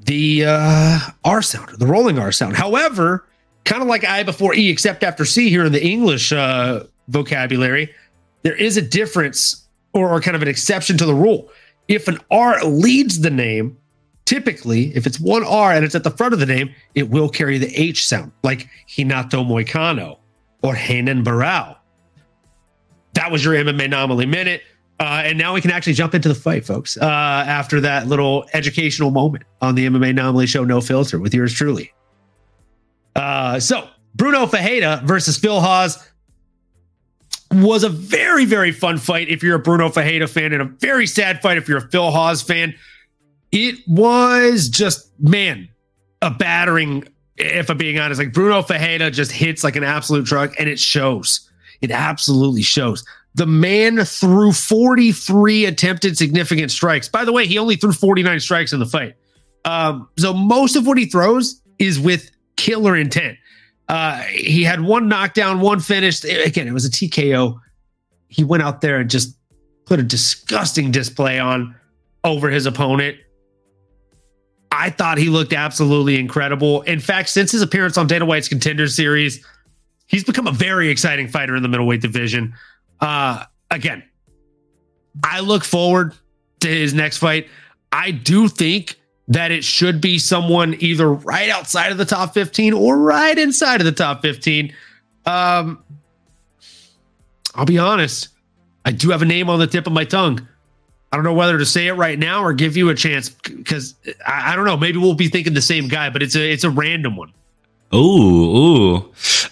Speaker 2: the uh, R sound, the rolling R sound. However, kind of like I before E, except after C here in the English uh, vocabulary, there is a difference or, or kind of an exception to the rule. If an R leads the name, typically, if it's one R and it's at the front of the name, it will carry the H sound, like Hinato Moicano or Hanan Barao. That was your MMAnomaly Minute. Uh, and now we can actually jump into the fight, folks, uh, after that little educational moment on the MMAnomaly Show No Filter with yours truly. Uh, so, Bruno Fajeda versus Phil Hawes was a very, very fun fight if you're a Bruno Fajeda fan, and a very sad fight if you're a Phil Hawes fan. It was just, man, a battering, if I'm being honest. Like, Bruno Fajeda just hits like an absolute truck, and it shows. It absolutely shows. The man threw 43 attempted significant strikes. By the way, he only threw 49 strikes in the fight. Um, so most of what he throws is with killer intent. Uh, he had one knockdown, one finished. Again, it was a TKO. He went out there and just put a disgusting display on over his opponent. I thought he looked absolutely incredible. In fact, since his appearance on Dana White's Contender Series, he's become a very exciting fighter in the middleweight division. Uh, again, I look forward to his next fight. I do think that it should be someone either right outside of the top 15 or right inside of the top 15. Um, I'll be honest, I do have a name on the tip of my tongue. I don't know whether to say it right now or give you a chance because I, I don't know. Maybe we'll be thinking the same guy, but it's a it's a random one.
Speaker 3: Ooh, ooh.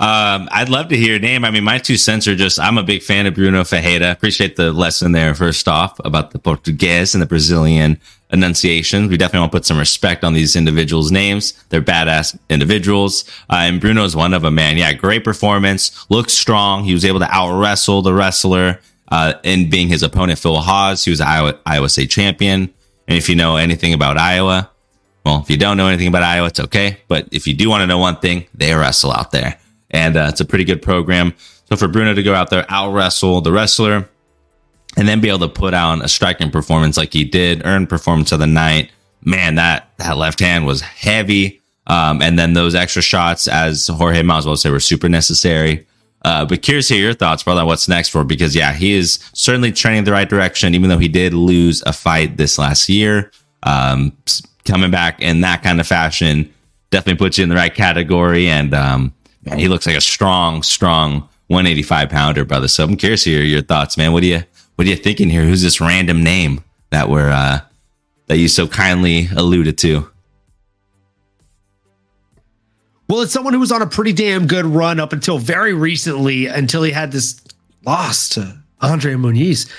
Speaker 3: Um, I'd love to hear your name. I mean, my two cents are just I'm a big fan of Bruno Ferreira. Appreciate the lesson there, first off, about the Portuguese and the Brazilian enunciation. We definitely want to put some respect on these individuals' names. They're badass individuals. Uh, and Bruno's one of them, man. Yeah, great performance. Looks strong. He was able to out wrestle the wrestler uh, in being his opponent, Phil Hawes. He was Iowa, Iowa State champion. And if you know anything about Iowa, well, if you don't know anything about Iowa, it's okay. But if you do want to know one thing, they wrestle out there. And uh, it's a pretty good program. So for Bruno to go out there, out wrestle the wrestler, and then be able to put on a striking performance like he did, earn performance of the night, man, that, that left hand was heavy. Um, and then those extra shots, as Jorge might as well say, were super necessary. Uh, but curious to hear your thoughts, brother, on what's next for, because yeah, he is certainly trending the right direction, even though he did lose a fight this last year. Um, coming back in that kind of fashion definitely puts you in the right category. And um, man, he looks like a strong, strong 185 pounder, brother. So I'm curious to hear your thoughts, man. What do you what are you thinking here? Who's this random name that we're uh, that you so kindly alluded to?
Speaker 2: Well, it's someone who was on a pretty damn good run up until very recently, until he had this loss to Andre Muniz.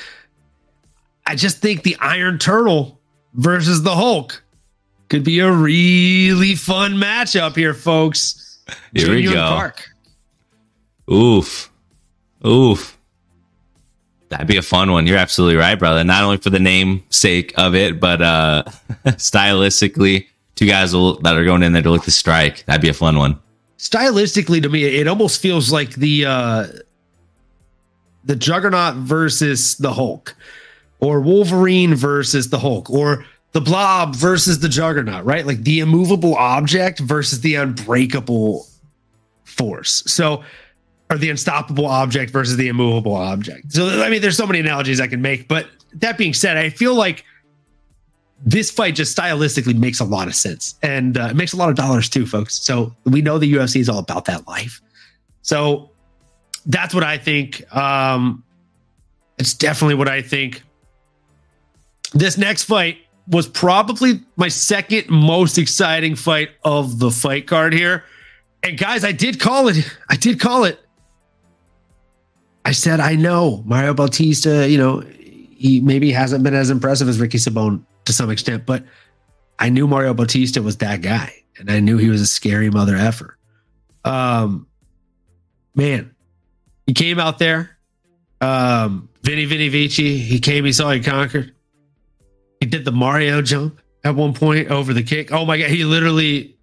Speaker 2: I just think the Iron Turtle versus the Hulk could be a really fun matchup here, folks.
Speaker 3: Here we go. Park. Oof. Oof. That'd be a fun one. You're absolutely right, brother. Not only for the name sake of it, but uh stylistically, two guys that are going in there to look the strike. That'd be a fun one.
Speaker 2: Stylistically, to me, it almost feels like the uh the Juggernaut versus the Hulk, or Wolverine versus the Hulk, or the Blob versus the Juggernaut, right? Like the immovable object versus the unbreakable force. So or the unstoppable object versus the immovable object. So I mean, there's so many analogies I can make. But that being said, I feel like this fight just stylistically makes a lot of sense, and uh, it makes a lot of dollars too, folks. So we know the UFC is all about that life. So that's what I think. Um, it's definitely what I think. This next fight was probably my second most exciting fight of the fight card here. And guys, I did call it. I did call it. I said, I know Mario Bautista, you know, he maybe hasn't been as impressive as Ricky Sabone to some extent, but I knew Mario Bautista was that guy. And I knew he was a scary mother effer. Um, man, he came out there. Um, Vinny Vinny Vici, he came, he saw, he conquered. He did the Mario jump at one point over the kick. Oh my God. He literally,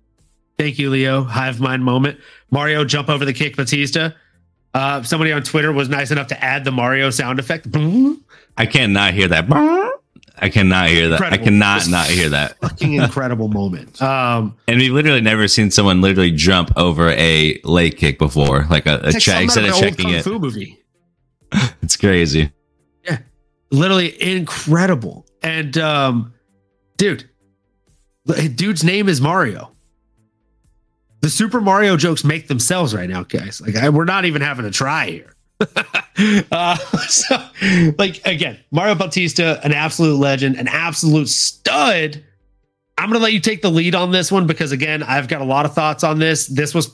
Speaker 2: thank you, Leo, hive mind moment. Mario jump over the kick, Batista. Uh, somebody on Twitter was nice enough to add the Mario sound effect.
Speaker 3: I cannot hear that. I cannot hear that. Incredible. I cannot not hear that.
Speaker 2: Fucking incredible moment. Um,
Speaker 3: and we've literally never seen someone literally jump over a leg kick before, like a, a check instead of checking it. Movie. it's crazy.
Speaker 2: Yeah, literally incredible. And um, dude, dude's name is Mario the Super Mario jokes make themselves right now, guys. Like I, we're not even having to try here. uh, so, like again, Mario Bautista, an absolute legend, an absolute stud. I'm gonna let you take the lead on this one because again, I've got a lot of thoughts on this. This was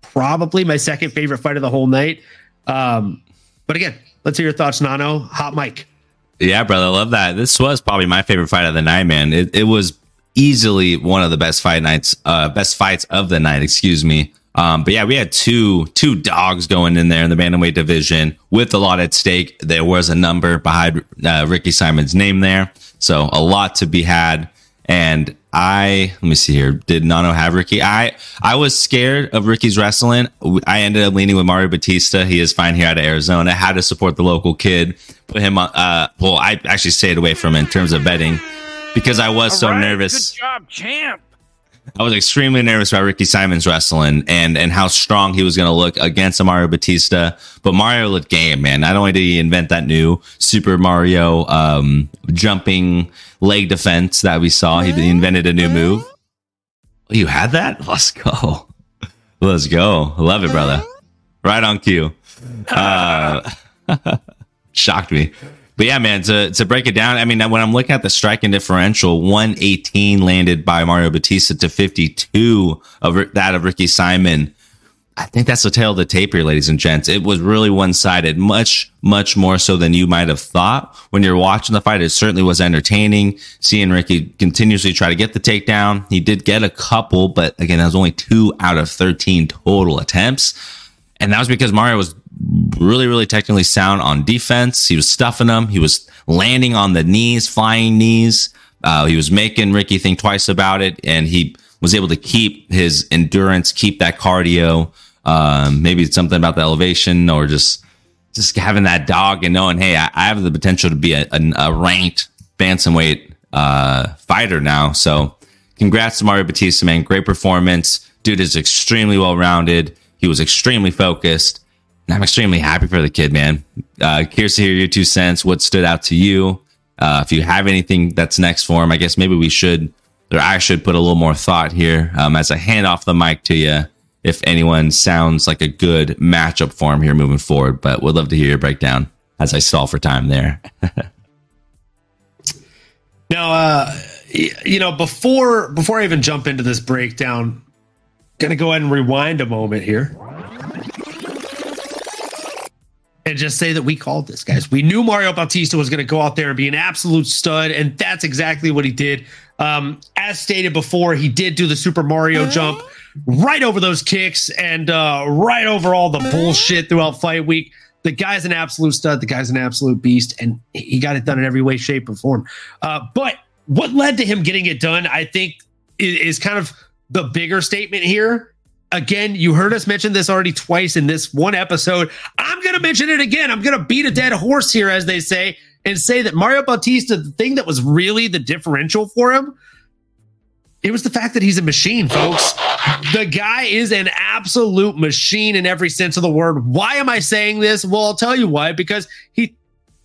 Speaker 2: probably my second favorite fight of the whole night. Um, but again, let's hear your thoughts, Nano. Hot mic.
Speaker 3: Yeah, brother, I love that. This was probably my favorite fight of the night, man. It, it was easily one of the best fight nights, uh, best fights of the night, excuse me. Um, but yeah, we had two two dogs going in there in the bantamweight division with a lot at stake. There was a number behind uh, Ricky Simon's name there, so a lot to be had. And I let me see here. Did Nano have Ricky? I I was scared of Ricky's wrestling. I ended up leaning with Mario Batista. He is fine here out of Arizona. Had to support the local kid. Put him on. Uh, well, I actually stayed away from him in terms of betting because I was All so right, nervous.
Speaker 4: Good job, champ.
Speaker 3: I was extremely nervous about Ricky Simon's wrestling and and how strong he was going to look against Mario Batista. But Mario looked game, man. Not only did he invent that new Super Mario um, jumping leg defense that we saw, he invented a new move. Oh, you had that? Let's go. Let's go. Love it, brother. Right on cue. Uh, shocked me. But yeah, man, to, to break it down, I mean, when I'm looking at the striking differential, 118 landed by Mario Batista to 52 of that of Ricky Simon. I think that's the tale of the tape here, ladies and gents. It was really one sided, much, much more so than you might have thought. When you're watching the fight, it certainly was entertaining. Seeing Ricky continuously try to get the takedown. He did get a couple, but again, that was only two out of 13 total attempts. And that was because Mario was really, really technically sound on defense. He was stuffing them. He was landing on the knees, flying knees. Uh, he was making Ricky think twice about it, and he was able to keep his endurance, keep that cardio. Um, maybe it's something about the elevation or just just having that dog and knowing, hey, I, I have the potential to be a, a, a ranked bantamweight uh, fighter now. So, congrats to Mario Batista, man. Great performance. Dude is extremely well rounded. He was extremely focused. I'm extremely happy for the kid, man. Uh, curious to hear your two cents. What stood out to you? Uh, if you have anything that's next for him, I guess maybe we should or I should put a little more thought here um, as I hand off the mic to you. If anyone sounds like a good matchup for him here moving forward, but would love to hear your breakdown as I stall for time there.
Speaker 2: now, uh, you know, before before I even jump into this breakdown, gonna go ahead and rewind a moment here and just say that we called this, guys. We knew Mario Bautista was going to go out there and be an absolute stud, and that's exactly what he did. Um, as stated before, he did do the Super Mario jump right over those kicks and uh, right over all the bullshit throughout fight week. The guy's an absolute stud. The guy's an absolute beast, and he got it done in every way, shape, or form. Uh, but what led to him getting it done, I think, is, is kind of the bigger statement here again, you heard us mention this already twice in this one episode. I'm going to mention it again. I'm going to beat a dead horse here, as they say, and say that Mario Bautista, the thing that was really the differential for him, it was the fact that he's a machine, folks. The guy is an absolute machine in every sense of the word. Why am I saying this? Well, I'll tell you why. Because he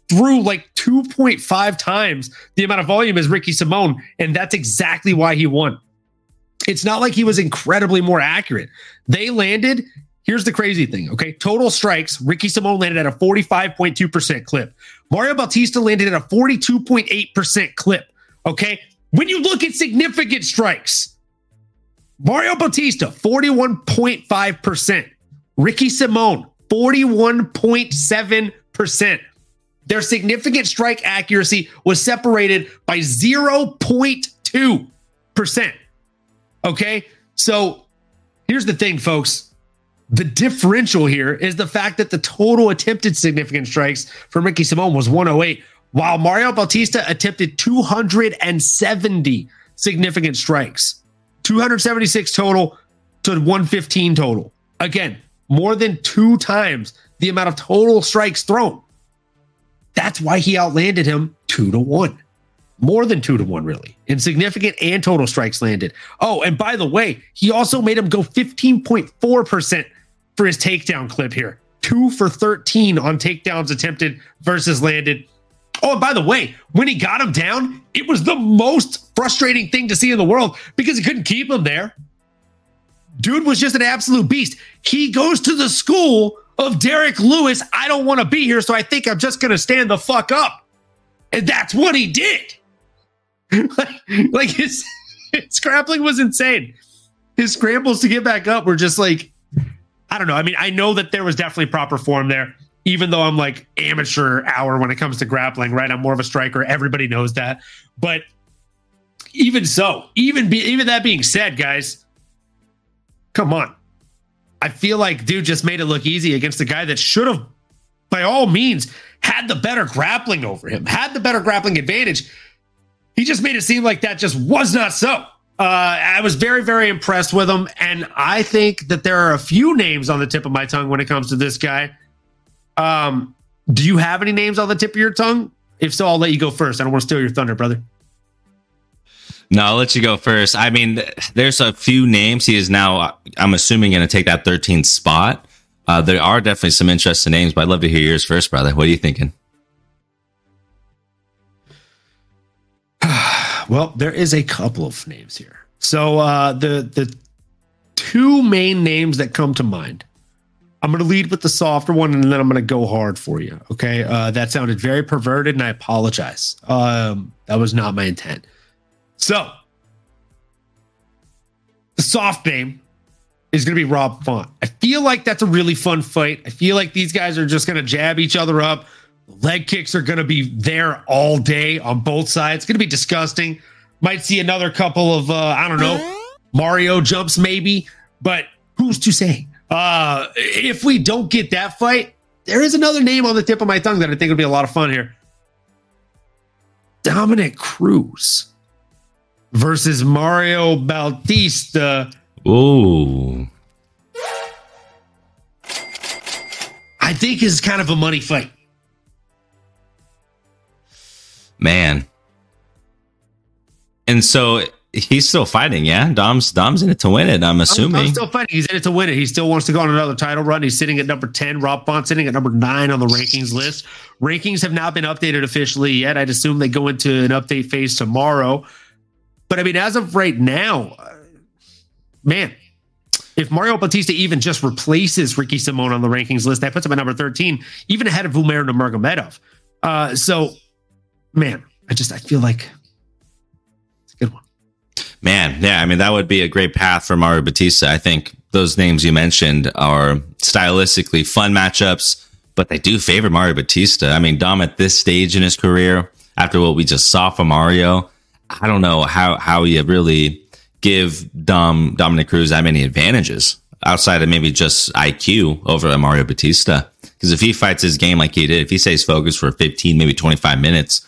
Speaker 2: threw like 2.5 times the amount of volume as Ricky Simon, and that's exactly why he won. It's not like he was incredibly more accurate. They landed. Here's the crazy thing. Okay. Total strikes. Ricky Simon landed at a 45.2% clip. Mario Bautista landed at a 42.8% clip. Okay. When you look at significant strikes, Mario Bautista, 41.5%. Ricky Simon, 41.7%. Their significant strike accuracy was separated by 0.2%. Okay. So here's the thing, folks. The differential here is the fact that the total attempted significant strikes for Ricky Simon was 108, while Mario Bautista attempted 270 significant strikes, 276 total to 115 total. Again, more than two times the amount of total strikes thrown. That's why he outlanded him two to one more than two to one, really, in significant and total strikes landed. Oh, and by the way, he also made him go 15.4% for his takedown clip here. Two for 13 on takedowns attempted versus landed. Oh, and by the way, when he got him down, it was the most frustrating thing to see in the world because he couldn't keep him there. Dude was just an absolute beast. He goes to the school of Derrick Lewis. I don't want to be here, so I think I'm just going to stand the fuck up. And that's what he did. like, his, his grappling was insane. His scrambles to get back up were just like, I don't know. I mean, I know that there was definitely proper form there, even though I'm like amateur hour when it comes to grappling, right? I'm more of a striker. Everybody knows that. But even so, even be, even that being said, guys, come on. I feel like dude just made it look easy against a guy that should have, by all means, had the better grappling over him, had the better grappling advantage he just made it seem like that just was not so. Uh, I was very, very impressed with him. And I think that there are a few names on the tip of my tongue when it comes to this guy. Um, do you have any names on the tip of your tongue? If so, I'll let you go first. I don't want to steal your thunder, brother.
Speaker 3: No, I'll let you go first. I mean, there's a few names. He is now, I'm assuming, going to take that 13th spot. Uh, there are definitely some interesting names, but I'd love to hear yours first, brother. What are you thinking?
Speaker 2: Well, there is a couple of names here. So uh, the the two main names that come to mind. I'm going to lead with the softer one, and then I'm going to go hard for you. Okay, uh, that sounded very perverted, and I apologize. Um, that was not my intent. So the soft name is going to be Rob Font. I feel like that's a really fun fight. I feel like these guys are just going to jab each other up. Leg kicks are going to be there all day on both sides. It's going to be disgusting. Might see another couple of, uh, I don't know, Mario jumps maybe, but who's to say? Uh, if we don't get that fight, there is another name on the tip of my tongue that I think would be a lot of fun here. Dominick Cruz versus Mario Bautista.
Speaker 3: Ooh.
Speaker 2: I think is kind of a money fight.
Speaker 3: Man. And so he's still fighting, yeah. Dom's Dom's in it to win it. I'm assuming.
Speaker 2: Dom's still fighting. He's in it to win it. He still wants to go on another title run. He's sitting at number ten. Rob Font sitting at number nine on the rankings list. Rankings have not been updated officially yet. I'd assume they go into an update phase tomorrow. But I mean, as of right now, uh, man, if Mario Batista even just replaces Ricky Simon on the rankings list, that puts him at number 13, even ahead of Umar Nurmagomedov. Uh, so, man, I just I feel like it's a good one.
Speaker 3: Man, yeah, I mean that would be a great path for Mario Batista. I think those names you mentioned are stylistically fun matchups, but they do favor Mario Batista. I mean, Dom at this stage in his career, after what we just saw from Mario, I don't know how how you really give Dom Dominick Cruz that many advantages outside of maybe just IQ over Mario Batista. Because if he fights his game like he did, if he stays focused for 15, maybe 25 minutes,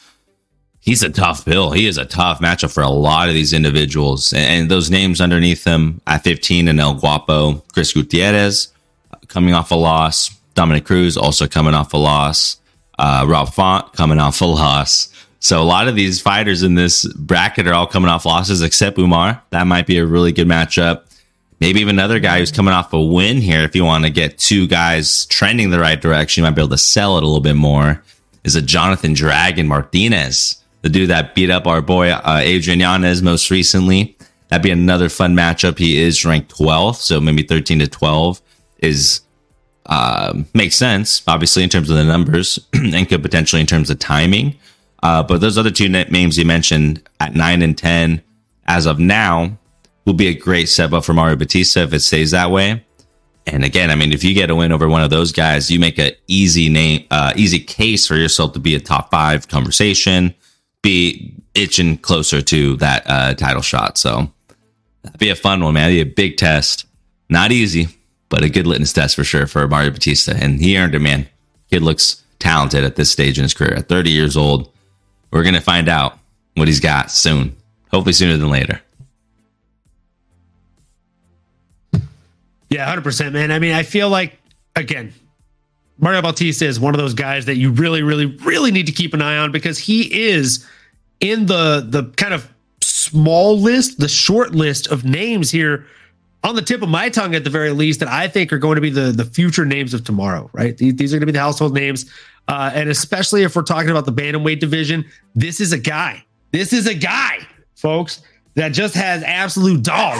Speaker 3: he's a tough bill. He is a tough matchup for a lot of these individuals. And, those names underneath him at 15 and El Guapo, Chris Gutierrez coming off a loss, Dominick Cruz also coming off a loss, uh, Rob Font coming off a loss. So a lot of these fighters in this bracket are all coming off losses except Umar. That might be a really good matchup. Maybe even another guy who's coming off a win here. If you want to get two guys trending the right direction, you might be able to sell it a little bit more. Is a Jonathan Dragon Martinez, the dude that beat up our boy uh, Adrian Yanez most recently. That'd be another fun matchup. He is ranked 12th, so maybe 13 to 12 is uh, makes sense, obviously in terms of the numbers, and could potentially in terms of timing. Uh, but those other two names you mentioned at nine and 10 as of now will be a great step up for Mario Batista if it stays that way. And again, I mean, if you get a win over one of those guys, you make an easy name, uh, easy case for yourself to be a top five conversation, be itching closer to that uh, title shot. So that'd be a fun one, man. That'd be a big test. Not easy, but a good litmus test for sure for Mario Batista. And he earned it, man. Kid looks talented at this stage in his career. At 30 years old, we're going to find out what he's got soon. Hopefully sooner than later.
Speaker 2: Yeah, 100%, man. I mean, I feel like, again, Mario Bautista is one of those guys that you really, really, really need to keep an eye on because he is in the the kind of small list, the short list of names here on the tip of my tongue at the very least that I think are going to be the the future names of tomorrow, right? These, these are going to be the household names. Uh, and especially if we're talking about the bantamweight division, this is a guy. This is a guy, folks, that just has absolute dog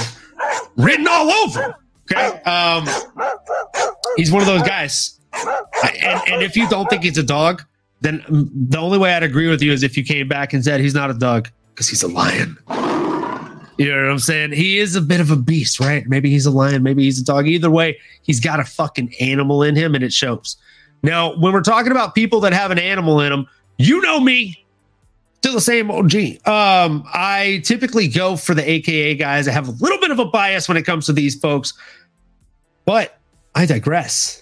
Speaker 2: written all over. Okay. Um, he's one of those guys. And, and if you don't think he's a dog, then the only way I'd agree with you is if you came back and said he's not a dog because he's a lion. You know what I'm saying? He is a bit of a beast, right? Maybe he's a lion, maybe he's a dog. Either way, he's got a fucking animal in him and it shows. Now, when we're talking about people that have an animal in them, you know me, still the same OG. Um, I typically go for the AKA guys. I have a little bit of a bias when it comes to these folks, but I digress.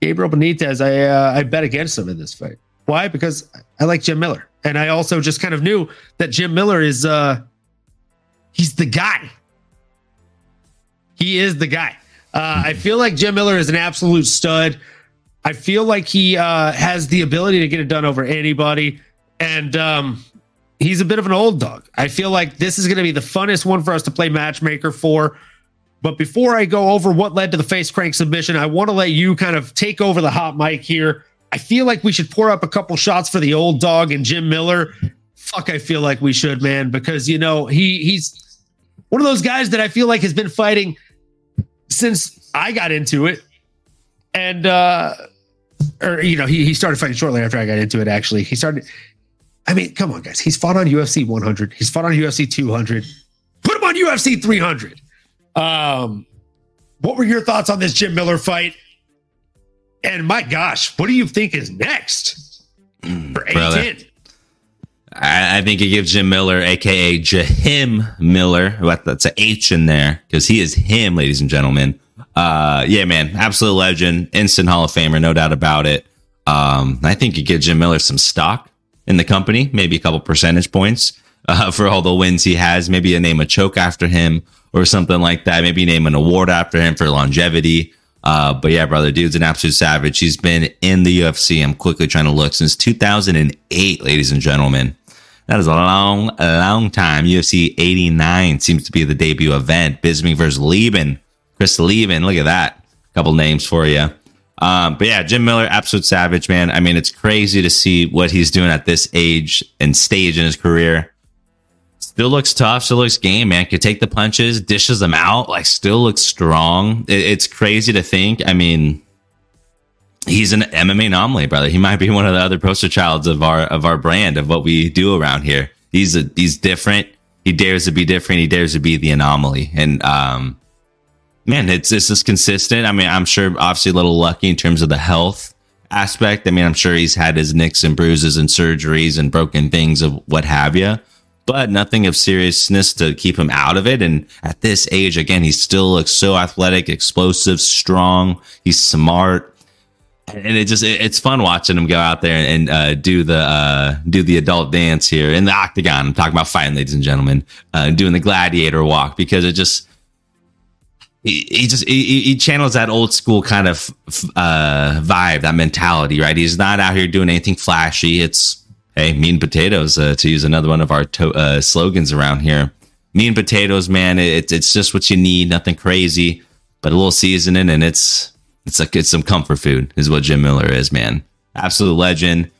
Speaker 2: Gabriel Benitez, I uh, I bet against him in this fight. Why? Because I like Jim Miller, and I also just kind of knew that Jim Miller is uh he's the guy. He is the guy. Uh, I feel like Jim Miller is an absolute stud. I feel like he uh, has the ability to get it done over anybody, and um, he's a bit of an old dog. I feel like this is going to be the funnest one for us to play matchmaker for. But before I go over what led to the face crank submission, I want to let you kind of take over the hot mic here. I feel like we should pour up a couple shots for the old dog and Jim Miller. Fuck, I feel like we should, man, because you know he he's one of those guys that I feel like has been fighting since I got into it, and uh, or you know he he started fighting shortly after I got into it. Actually, he started. I mean, come on, guys. He's fought on UFC 100. He's fought on UFC 200. Put him on UFC 300. Um, what were your thoughts on this Jim Miller fight? And my gosh, what do you think is next for
Speaker 3: Brother.
Speaker 2: A10?
Speaker 3: I, I think it gives Jim Miller, aka Jahim Miller, that's a H in there because he is him, ladies and gentlemen. Uh, yeah, man, absolute legend, instant Hall of Famer, no doubt about it. Um, I think it gives Jim Miller some stock in the company, maybe a couple percentage points uh, for all the wins he has. Maybe a name a choke after him or something like that. Maybe name an award after him for longevity. Uh, but yeah, brother, dude's an absolute savage. He's been in the UFC. I'm quickly trying to look since 2008, ladies and gentlemen. That is a long, long time. UFC 89 seems to be the debut event. Bisping versus Leben. Chris Leben. Look at that. A couple names for you. Um, but yeah, Jim Miller, absolute savage, man. I mean, it's crazy to see what he's doing at this age and stage in his career. Still looks tough. Still looks game, man. Could take the punches, dishes them out. Like, still looks strong. It, it's crazy to think. I mean, he's an MMA anomaly, brother. He might be one of the other poster childs of our of our brand of what we do around here. He's a, he's different. He dares to be different. He dares to be the anomaly. And um, man, it's it's just consistent. I mean, I'm sure obviously a little lucky in terms of the health aspect. I mean, I'm sure he's had his nicks and bruises and surgeries and broken things of what have you, but nothing of seriousness to keep him out of it. And at this age, again, he still looks so athletic, explosive, strong. He's smart. And it just it's fun watching him go out there and uh, do the uh, do the adult dance here in the octagon. I'm talking about fighting, ladies and gentlemen, uh, doing the gladiator walk because it just he, he just he, he, channels that old school kind of uh, vibe, that mentality, right? He's not out here doing anything flashy. It's hey, mean potatoes uh, to use another one of our to- uh, slogans around here. Mean potatoes, man. It's it's just what you need. Nothing crazy, but a little seasoning, and it's it's like it's some comfort food. Is what Jim Miller is, man. Absolute legend.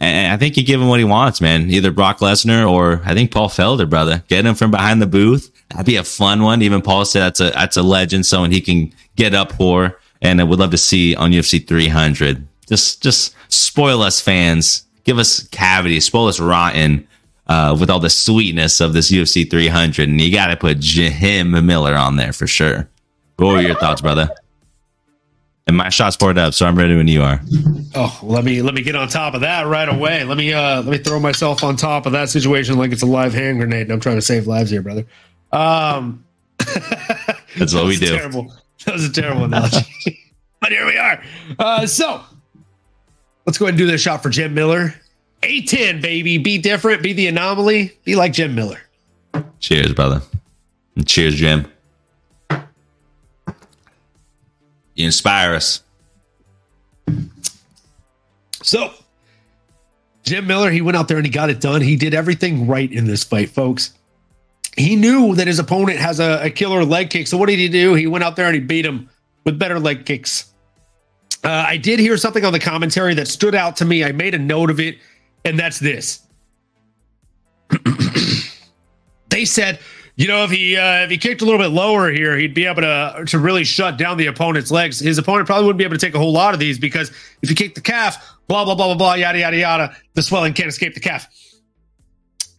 Speaker 3: And I think you give him what he wants, man. Either Brock Lesnar or I think Paul Felder, brother. Get him from behind the booth That'd be a fun one. Even Paul said that's a that's a legend, someone he can get up for, and I would love to see on UFC 300. Just just spoil us fans, give us cavity, spoil us rotten uh, with all the sweetness of this UFC 300, and you got to put Jim Miller on there for sure. What were your thoughts, brother? And my shot's poured up, so I'm ready when you are.
Speaker 2: Oh, let me let me get on top of that right away. Let me uh let me throw myself on top of that situation like it's a live hand grenade. And I'm trying to save lives here, brother. Um,
Speaker 3: That's what we do.
Speaker 2: Terrible. That was a terrible analogy. but here we are. Uh, so let's go ahead and do this shot for Jim Miller. A10, baby. Be different. Be the anomaly. Be like Jim Miller.
Speaker 3: Cheers, brother. And cheers, Jim. You inspire us.
Speaker 2: So, Jim Miller, he went out there and he got it done. He did everything right in this fight, folks he knew that his opponent has a, a, killer leg kick. So what did he do? He went out there and he beat him with better leg kicks. Uh, I did hear something on the commentary that stood out to me. I made a note of it, and that's this. they said, you know, if he uh, if he kicked a little bit lower here, he'd be able to to really shut down the opponent's legs. His opponent probably wouldn't be able to take a whole lot of these because if you kick the calf, blah blah blah blah blah, yada yada yada, the swelling can't escape the calf.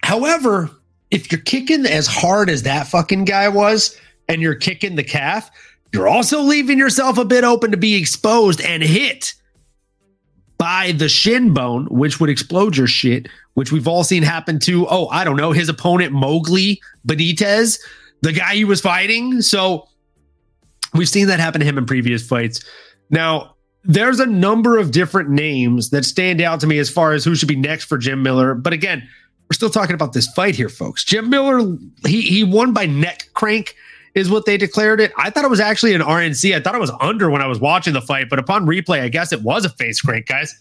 Speaker 2: However, if you're kicking as hard as that fucking guy was and you're kicking the calf, you're also leaving yourself a bit open to be exposed and hit by the shin bone, which would explode your shit, which we've all seen happen to, oh, I don't know, his opponent, Moggly Benitez, the guy he was fighting. So we've seen that happen to him in previous fights. Now, there's a number of different names that stand out to me as far as who should be next for Jim Miller. But again, we're still talking about this fight here, folks. Jim Miller, he he won by neck crank, is what they declared it. I thought it was actually an RNC. I thought it was under when I was watching the fight, but upon replay, I guess it was a face crank, guys.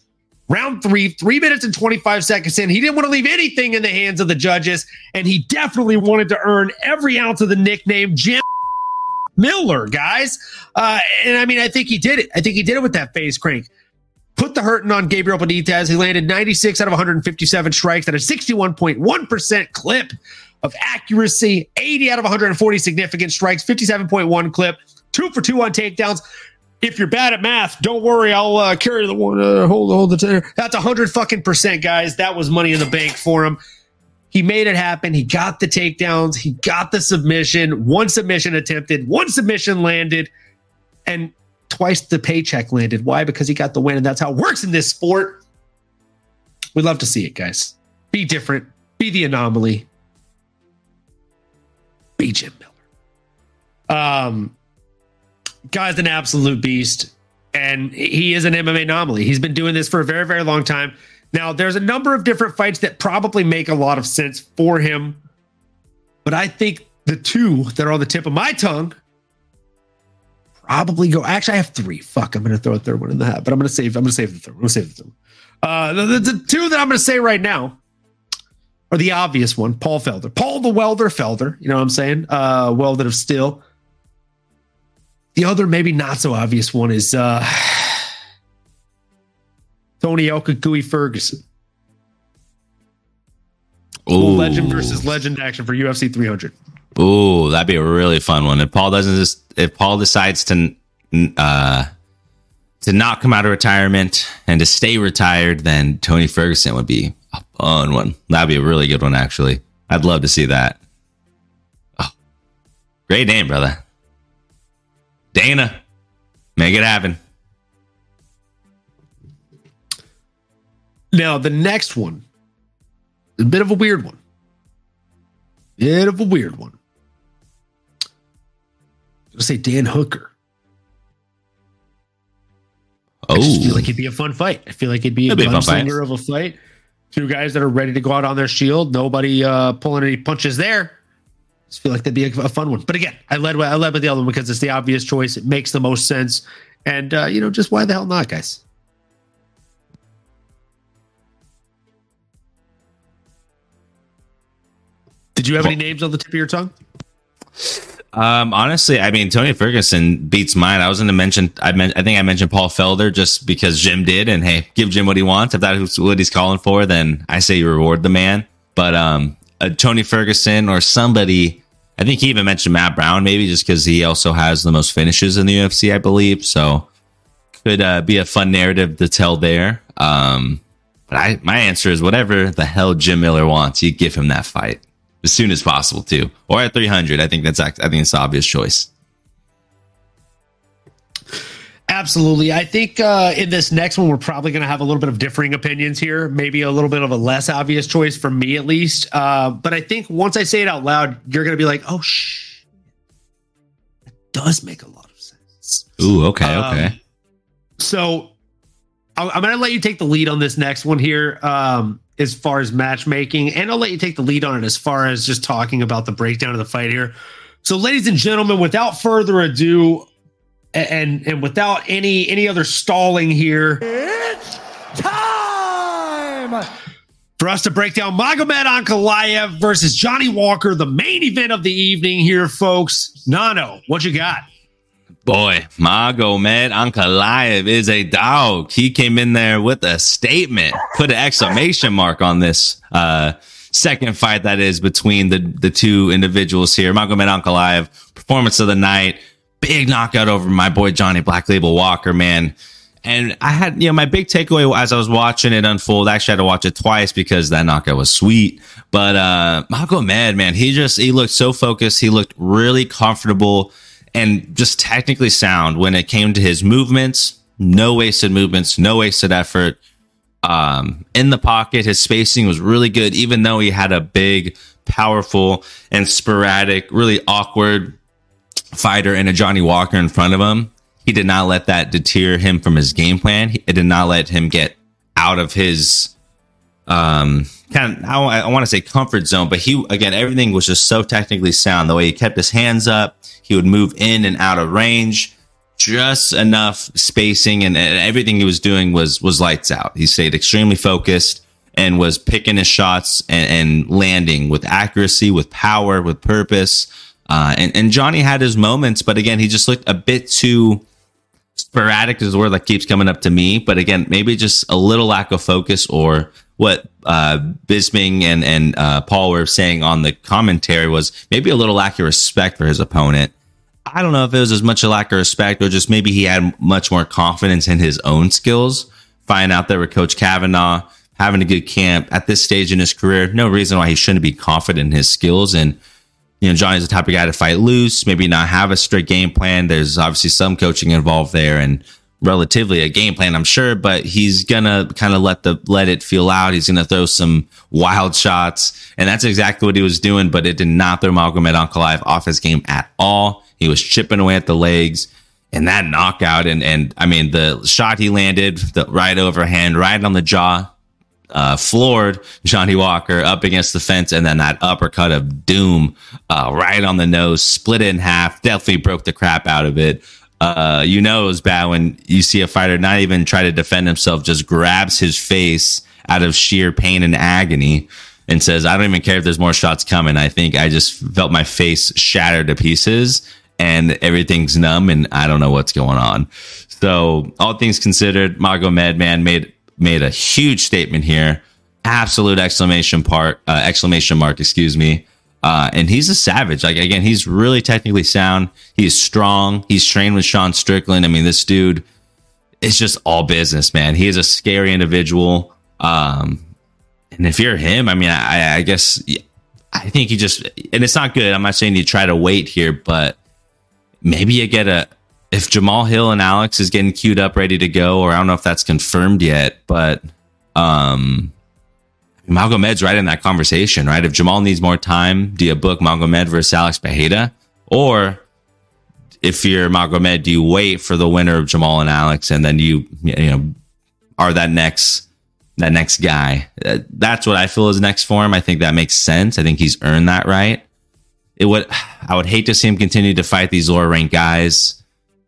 Speaker 2: Round three, three minutes and 25 seconds in. He didn't want to leave anything in the hands of the judges, and he definitely wanted to earn every ounce of the nickname Jim Miller, guys. Uh, and I mean, I think he did it. I think he did it with that face crank put the hurting on Gabriel Benitez. He landed 96 out of 157 strikes at a 61.1% clip of accuracy, 80 out of 140 significant strikes, 57.1 clip, two for two on takedowns. If you're bad at math, don't worry. I'll uh, carry the one. Uh, hold, hold the tenor. That's 100 fucking percent, guys. That was money in the bank for him. He made it happen. He got the takedowns. He got the submission. One submission attempted. One submission landed. And twice the paycheck landed. Why? Because he got the win, and that's how it works in this sport. We'd love to see it, guys. Be different. Be the anomaly. Be Jim Miller. Um, guy's an absolute beast, and he is an MMA anomaly. He's been doing this for a very, very long time. Now, there's a number of different fights that probably make a lot of sense for him, but I think the two that are on the tip of my tongue probably go. Actually, I have three. Fuck, I'm to throw a third one in the hat, but I'm to save. I'm to save the third. I'm to save the third. Uh, the, the, the two that I'm to say right now are the obvious one, Paul Felder, Paul the Welder Felder. You know what I'm saying? Uh, welded of steel. The other, maybe not so obvious one is uh, Tony Gooey Ferguson. Ooh. Legend versus legend action for UFC 300.
Speaker 3: Ooh, that'd be a really fun one. If Paul doesn't just, if Paul decides to, uh, to not come out of retirement and to stay retired, then Tony Ferguson would be a fun one. That'd be a really good one, actually. I'd love to see that. Oh, great name, brother. Dana, make it happen.
Speaker 2: Now, the next one, a bit of a weird one. Bit of a weird one. I'm say Dan Hooker. Oh, I feel like oh. it'd be a fun fight. I feel like it'd be it'd a gunslinger of a fight. Two guys that are ready to go out on their shield. Nobody uh, pulling any punches there. I just feel like that'd be a, a, fun one. But again, I led with, I led with the other one because it's the obvious choice. It makes the most sense, and uh, you know, just why the hell not, guys? Did you have any names on the tip of your tongue?
Speaker 3: Um, honestly, I mean, Tony Ferguson beats mine. I was going to mention, I meant, I think I mentioned Paul Felder just because Jim did, and hey, give Jim what he wants. If that's what he's calling for, then I say you reward the man. But um, Tony Ferguson or somebody, I think he even mentioned Matt Brown, maybe just because he also has the most finishes in the UFC, I believe. So could uh, be a fun narrative to tell there. Um, but I, my answer is whatever the hell Jim Miller wants, you give him that fight as soon as possible too, or at 300. I think that's I think it's obvious choice.
Speaker 2: Absolutely. I think uh, in this next one, we're probably going to have a little bit of differing opinions here. Maybe a little bit of a less obvious choice for me, at least. Uh, but I think once I say it out loud, you're going to be like, oh, shh. That does make a lot of sense.
Speaker 3: Ooh, okay, um, okay.
Speaker 2: So I'm going to let you take the lead on this next one here. Um, as far as matchmaking, and I'll let you take the lead on it as far as just talking about the breakdown of the fight here. So, ladies and gentlemen, without further ado, and and without any any other stalling here, it's time for us to break down Magomed Ankalaev versus Johnny Walker, the main event of the evening here, folks. Nano, what you got?
Speaker 3: Boy, Magomed Ankalaev is a dog. He came in there with a statement, put an exclamation mark on this uh, second fight that is between the, the two individuals here. Magomed Ankalaev, performance of the night, big knockout over my boy Johnny Black Label Walker, man. And I had, you know, my big takeaway as I was watching it unfold, I actually had to watch it twice because that knockout was sweet. But uh Magomed, man, he just he looked so focused. He looked really comfortable and just technically sound when it came to his movements. No wasted movements, no wasted effort. Um, in the pocket, his spacing was really good, even though he had a big, powerful, and sporadic, really awkward fighter and a Johnny Walker in front of him. He did not let that deter him from his game plan. It did not let him get out of his um kind of I, I want to say comfort zone, but he again everything was just so technically sound. The way he kept his hands up, he would move in and out of range, just enough spacing, and, and everything he was doing was was lights out. He stayed extremely focused and was picking his shots and, and landing with accuracy, with power, with purpose. Uh, and, and Johnny had his moments, but again, he just looked a bit too sporadic is the word that keeps coming up to me. But again, maybe just a little lack of focus or what uh, Bisping and and uh, Paul were saying on the commentary was maybe a little lack of respect for his opponent. I don't know if it was as much a lack of respect or just maybe he had much more confidence in his own skills. Find out there with Coach Kavanagh having a good camp at this stage in his career. No reason why he shouldn't be confident in his skills. And you know, Johnny's the type of guy to fight loose, maybe not have a strict game plan. There's obviously some coaching involved there, and relatively a game plan, I'm sure, but he's gonna kind of let the let it feel out. He's gonna throw some wild shots, and that's exactly what he was doing. But it did not throw Malcolm Magomed Ankalaev off his game at all. He was chipping away at the legs, and that knockout, and and I mean the shot he landed, the right overhand, right on the jaw, uh, floored Johnny Walker up against the fence, and then that uppercut of doom uh, right on the nose, split it in half, definitely broke the crap out of it uh, you know it was bad when you see a fighter not even try to defend himself, just grabs his face out of sheer pain and agony and says, I don't even care if there's more shots coming. I think I just felt my face shattered to pieces and everything's numb and I don't know what's going on. So all things considered, Magomed man made made a huge statement here. absolute exclamation part, uh, exclamation mark, excuse me. Uh, and he's a savage. Like again, he's really technically sound. He's strong. He's trained with Sean Strickland. I mean, this dude is just all business, man. He is a scary individual. Um, and if you're him, I mean, I, I guess I think you just, and it's not good. I'm not saying you try to wait here, but maybe you get a, if Jamal Hill and Alex is getting queued up, ready to go, or I don't know if that's confirmed yet, but um, Magomed's right in that conversation, right? If Jamal needs more time, do you book Magomed versus Alex Pereira? Or if you're Magomed, do you wait for the winner of Jamal and Alex and then you, you know, are that next, that next guy? Uh, that's what I feel is next for him. I think that makes sense. I think he's earned that right. It would, I would hate to see him continue to fight these lower ranked guys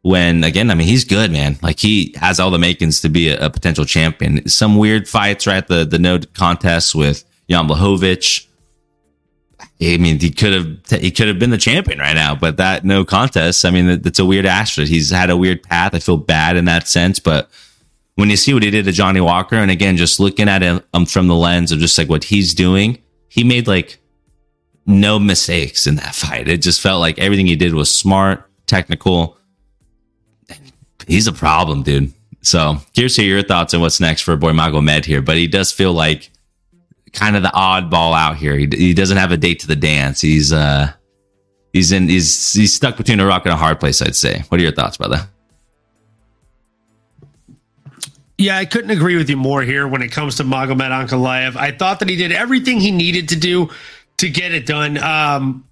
Speaker 3: when again, I mean, he's good, man. Like he has all the makings to be a, a potential champion. Some weird fights, right? The the no contest with Jan Blachowicz. I mean, he could have he could have been the champion right now, but that no contest. I mean, that's a weird asterisk. He's had a weird path. I feel bad in that sense, but when you see what he did to Johnny Walker, and again, just looking at him um, from the lens of just like what he's doing, he made like no mistakes in that fight. It just felt like everything he did was smart, technical he's a problem, dude. So here's your thoughts on what's next for boy Magomed here, but he does feel like kind of the oddball out here. He, he doesn't have a date to the dance. He's uh he's in he's he's stuck between a rock and a hard place. I'd say. What are your thoughts, brother?
Speaker 2: Yeah, I couldn't agree with you more here when it comes to Magomed Ankalaev. I thought that he did everything he needed to do to get it done. Um,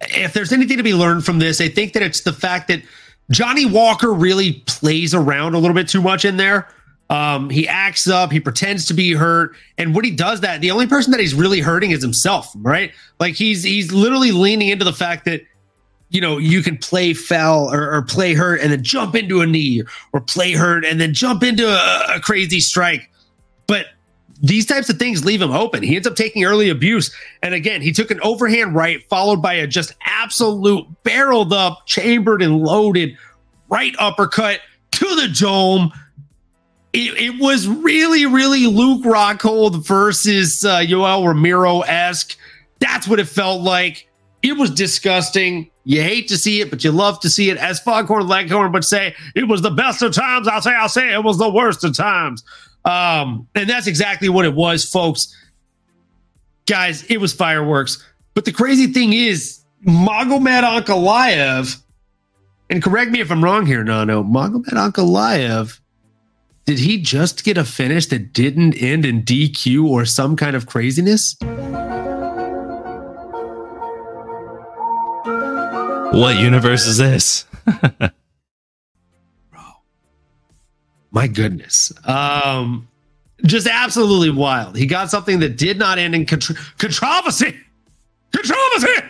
Speaker 2: if there's anything to be learned from this, I think that it's the fact that Johnny Walker really plays around a little bit too much in there. Um, he acts up, he pretends to be hurt, and when he does that, the only person that he's really hurting is himself, right? Like he's he's literally leaning into the fact that you know you can play foul or, or play hurt and then jump into a knee, or play hurt and then jump into a, a crazy strike. But these types of things leave him open. He ends up taking early abuse. And again, he took an overhand right, followed by a just absolute barreled up, chambered and loaded right uppercut to the dome. It, it was really, really Luke Rockhold versus uh, Yoel Romero esque. That's what it felt like. It was disgusting. You hate to see it, but you love to see it. As Foghorn Leghorn would say, it was the best of times. I'll say, I'll say it was the worst of times. Um, and that's exactly what it was, folks. Guys, it was fireworks. But the crazy thing is, Magomed Ankalaev, and correct me if I'm wrong here, Nano, Magomed Ankalaev, did he just get a finish that didn't end in DQ or some kind of craziness?
Speaker 3: What universe is this?
Speaker 2: my goodness. Um, just absolutely wild. He got something that did not end in contr- controversy. Controversy.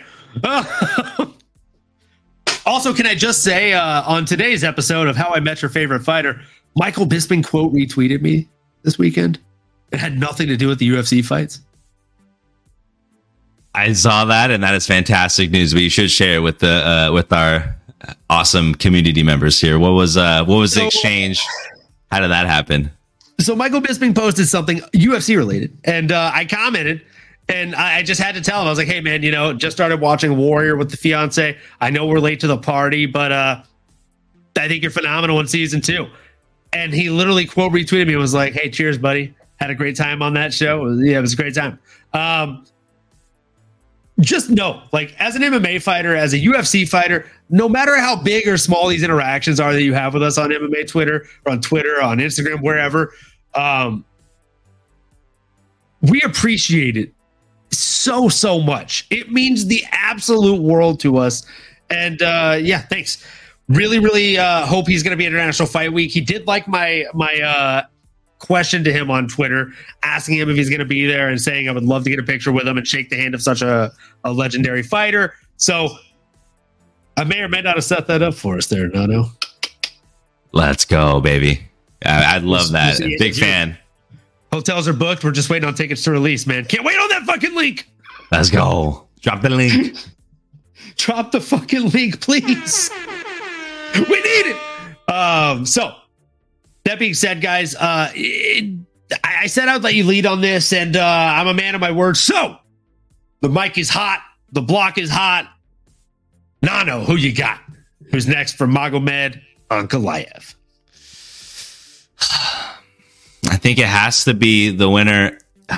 Speaker 2: Uh, also, can I just say uh, on today's episode of How I Met Your Favorite Fighter, Michael Bisping quote retweeted me this weekend. It had nothing to do with the UFC fights.
Speaker 3: I saw that, and that is fantastic news. We should share it with the uh, with our awesome community members here. What was uh, what was the exchange? How did that happen?
Speaker 2: So Michael Bisping posted something UFC related, and uh, I commented, and I, I, just had to tell him. I was like, "Hey, man, you know, just started watching Warrior with the fiance. I know we're late to the party, but uh, I think you're phenomenal in season two. And he literally quote retweeted me and was like, "Hey, cheers, buddy. Had a great time on that show. Yeah, it was a great time." Um, just know, like as an MMA fighter, as a UFC fighter, no matter how big or small these interactions are that you have with us on MMA Twitter or on Twitter, on Instagram, wherever, um, we appreciate it so so much. It means the absolute world to us. And uh, yeah, thanks. Really, really uh, hope he's going to be International Fight Week. He did like my my uh, question to him on Twitter, asking him if he's going to be there and saying I would love to get a picture with him and shake the hand of such a, a legendary fighter. So I may or may not have set that up for us there, Nano.
Speaker 3: Let's go, baby. I, would love that. Big fan.
Speaker 2: Hotels are booked. We're just waiting on tickets to release, man. Can't wait on that fucking link.
Speaker 3: Let's go. Drop the link.
Speaker 2: Drop the fucking link, please. we need it. Um, so that being said, guys, uh, it, I, I said I'd let you lead on this, and uh, I'm a man of my word. So the mic is hot, the block is hot. Nano, who you got? Who's next for Magomed Ankalaev?
Speaker 3: I think it has to be the winner.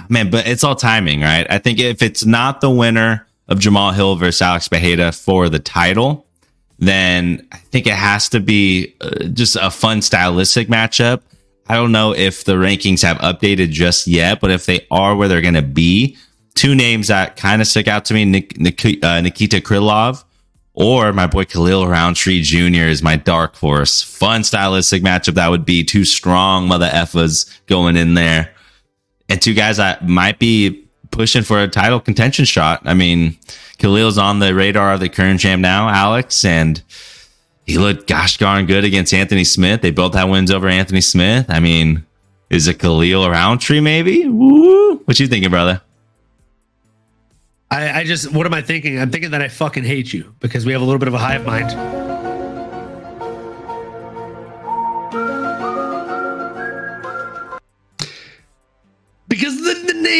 Speaker 3: Man, but it's all timing, right? I think if it's not the winner of Jamal Hill versus Alex Pereira for the title, then I think it has to be uh, just a fun stylistic matchup. I don't know if the rankings have updated just yet, but if they are where they're going to be, two names that kind of stick out to me Nik- Nik- uh, Nikita Krylov or my boy Khalil Rountree Jr. is my dark horse. Fun stylistic matchup that would be two strong mother effas going in there. And two guys that might be pushing for a title contention shot. I mean, Khalil's on the radar of the current champ now, Alex, and he looked gosh darn good against Anthony Smith. They both had wins over Anthony Smith. I mean, is it Khalil Rountree maybe? Woo! What you thinking, brother?
Speaker 2: I, I just, what am I thinking? I'm thinking that I fucking hate you because we have a little bit of a hive mind.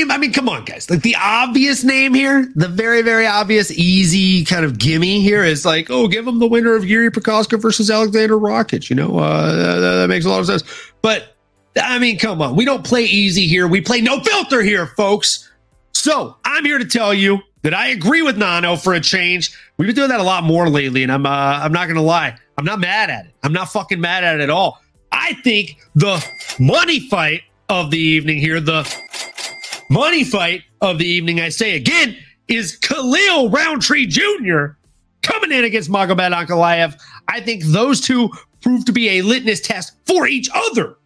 Speaker 2: Name, I mean, come on, guys. Like the obvious name here, the very, very obvious, easy kind of gimme here is like, oh, give him the winner of Yuri Prochazka versus Alexander Rakic. You know, uh, that, that makes a lot of sense. But I mean, come on. We don't play easy here. We play no filter here, folks. So I'm here to tell you that I agree with Nano for a change. We've been doing that a lot more lately, and I'm uh, I'm not gonna lie, I'm not mad at it. I'm not fucking mad at it at all. I think the money fight of the evening here, the money fight of the evening, I say again, is Khalil Rountree Jr. coming in against Magomed Ankalaev. I think those two prove to be a litmus test for each other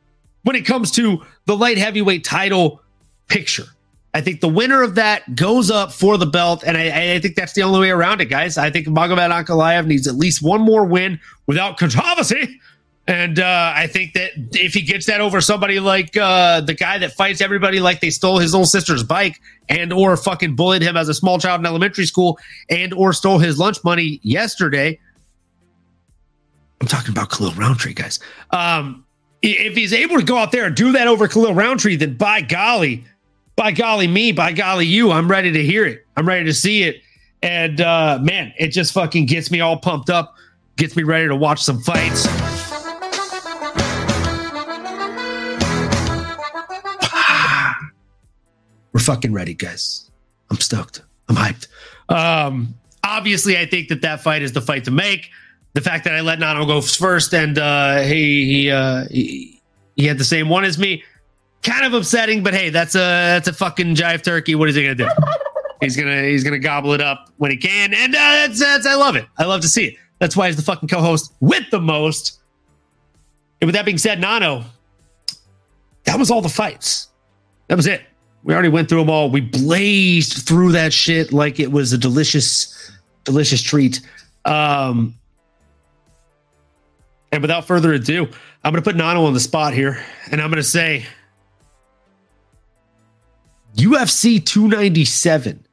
Speaker 2: when it comes to the light heavyweight title picture. I think the winner of that goes up for the belt, and I, I think that's the only way around it, guys. I think Magomed Ankalaev needs at least one more win without controversy. And uh, I think that if he gets that over somebody like uh, the guy that fights everybody like they stole his little sister's bike and or fucking bullied him as a small child in elementary school and or stole his lunch money yesterday. I'm talking about Khalil Rountree, guys. Um, if he's able to go out there and do that over Khalil Rountree, then by golly, by golly me, by golly you, I'm ready to hear it. I'm ready to see it. And uh, man, it just fucking gets me all pumped up, gets me ready to watch some fights. Fucking ready, guys. I'm stoked. I'm hyped. Um, obviously, I think that that fight is the fight to make. The fact that I let Nano go first and uh, he he, uh, he he had the same one as me kind of upsetting, but hey, that's a that's a fucking jive turkey. What is he gonna do? he's gonna he's gonna gobble it up when he can, and uh, that's, that's I love it. I love to see it. That's why he's the fucking co-host with the most. And with that being said, Nano, that was all the fights. That was it. We already went through them all. We blazed through that shit like it was a delicious, delicious treat. Um, and without further ado, I'm going to put Nano on the spot here, and I'm going to say UFC 297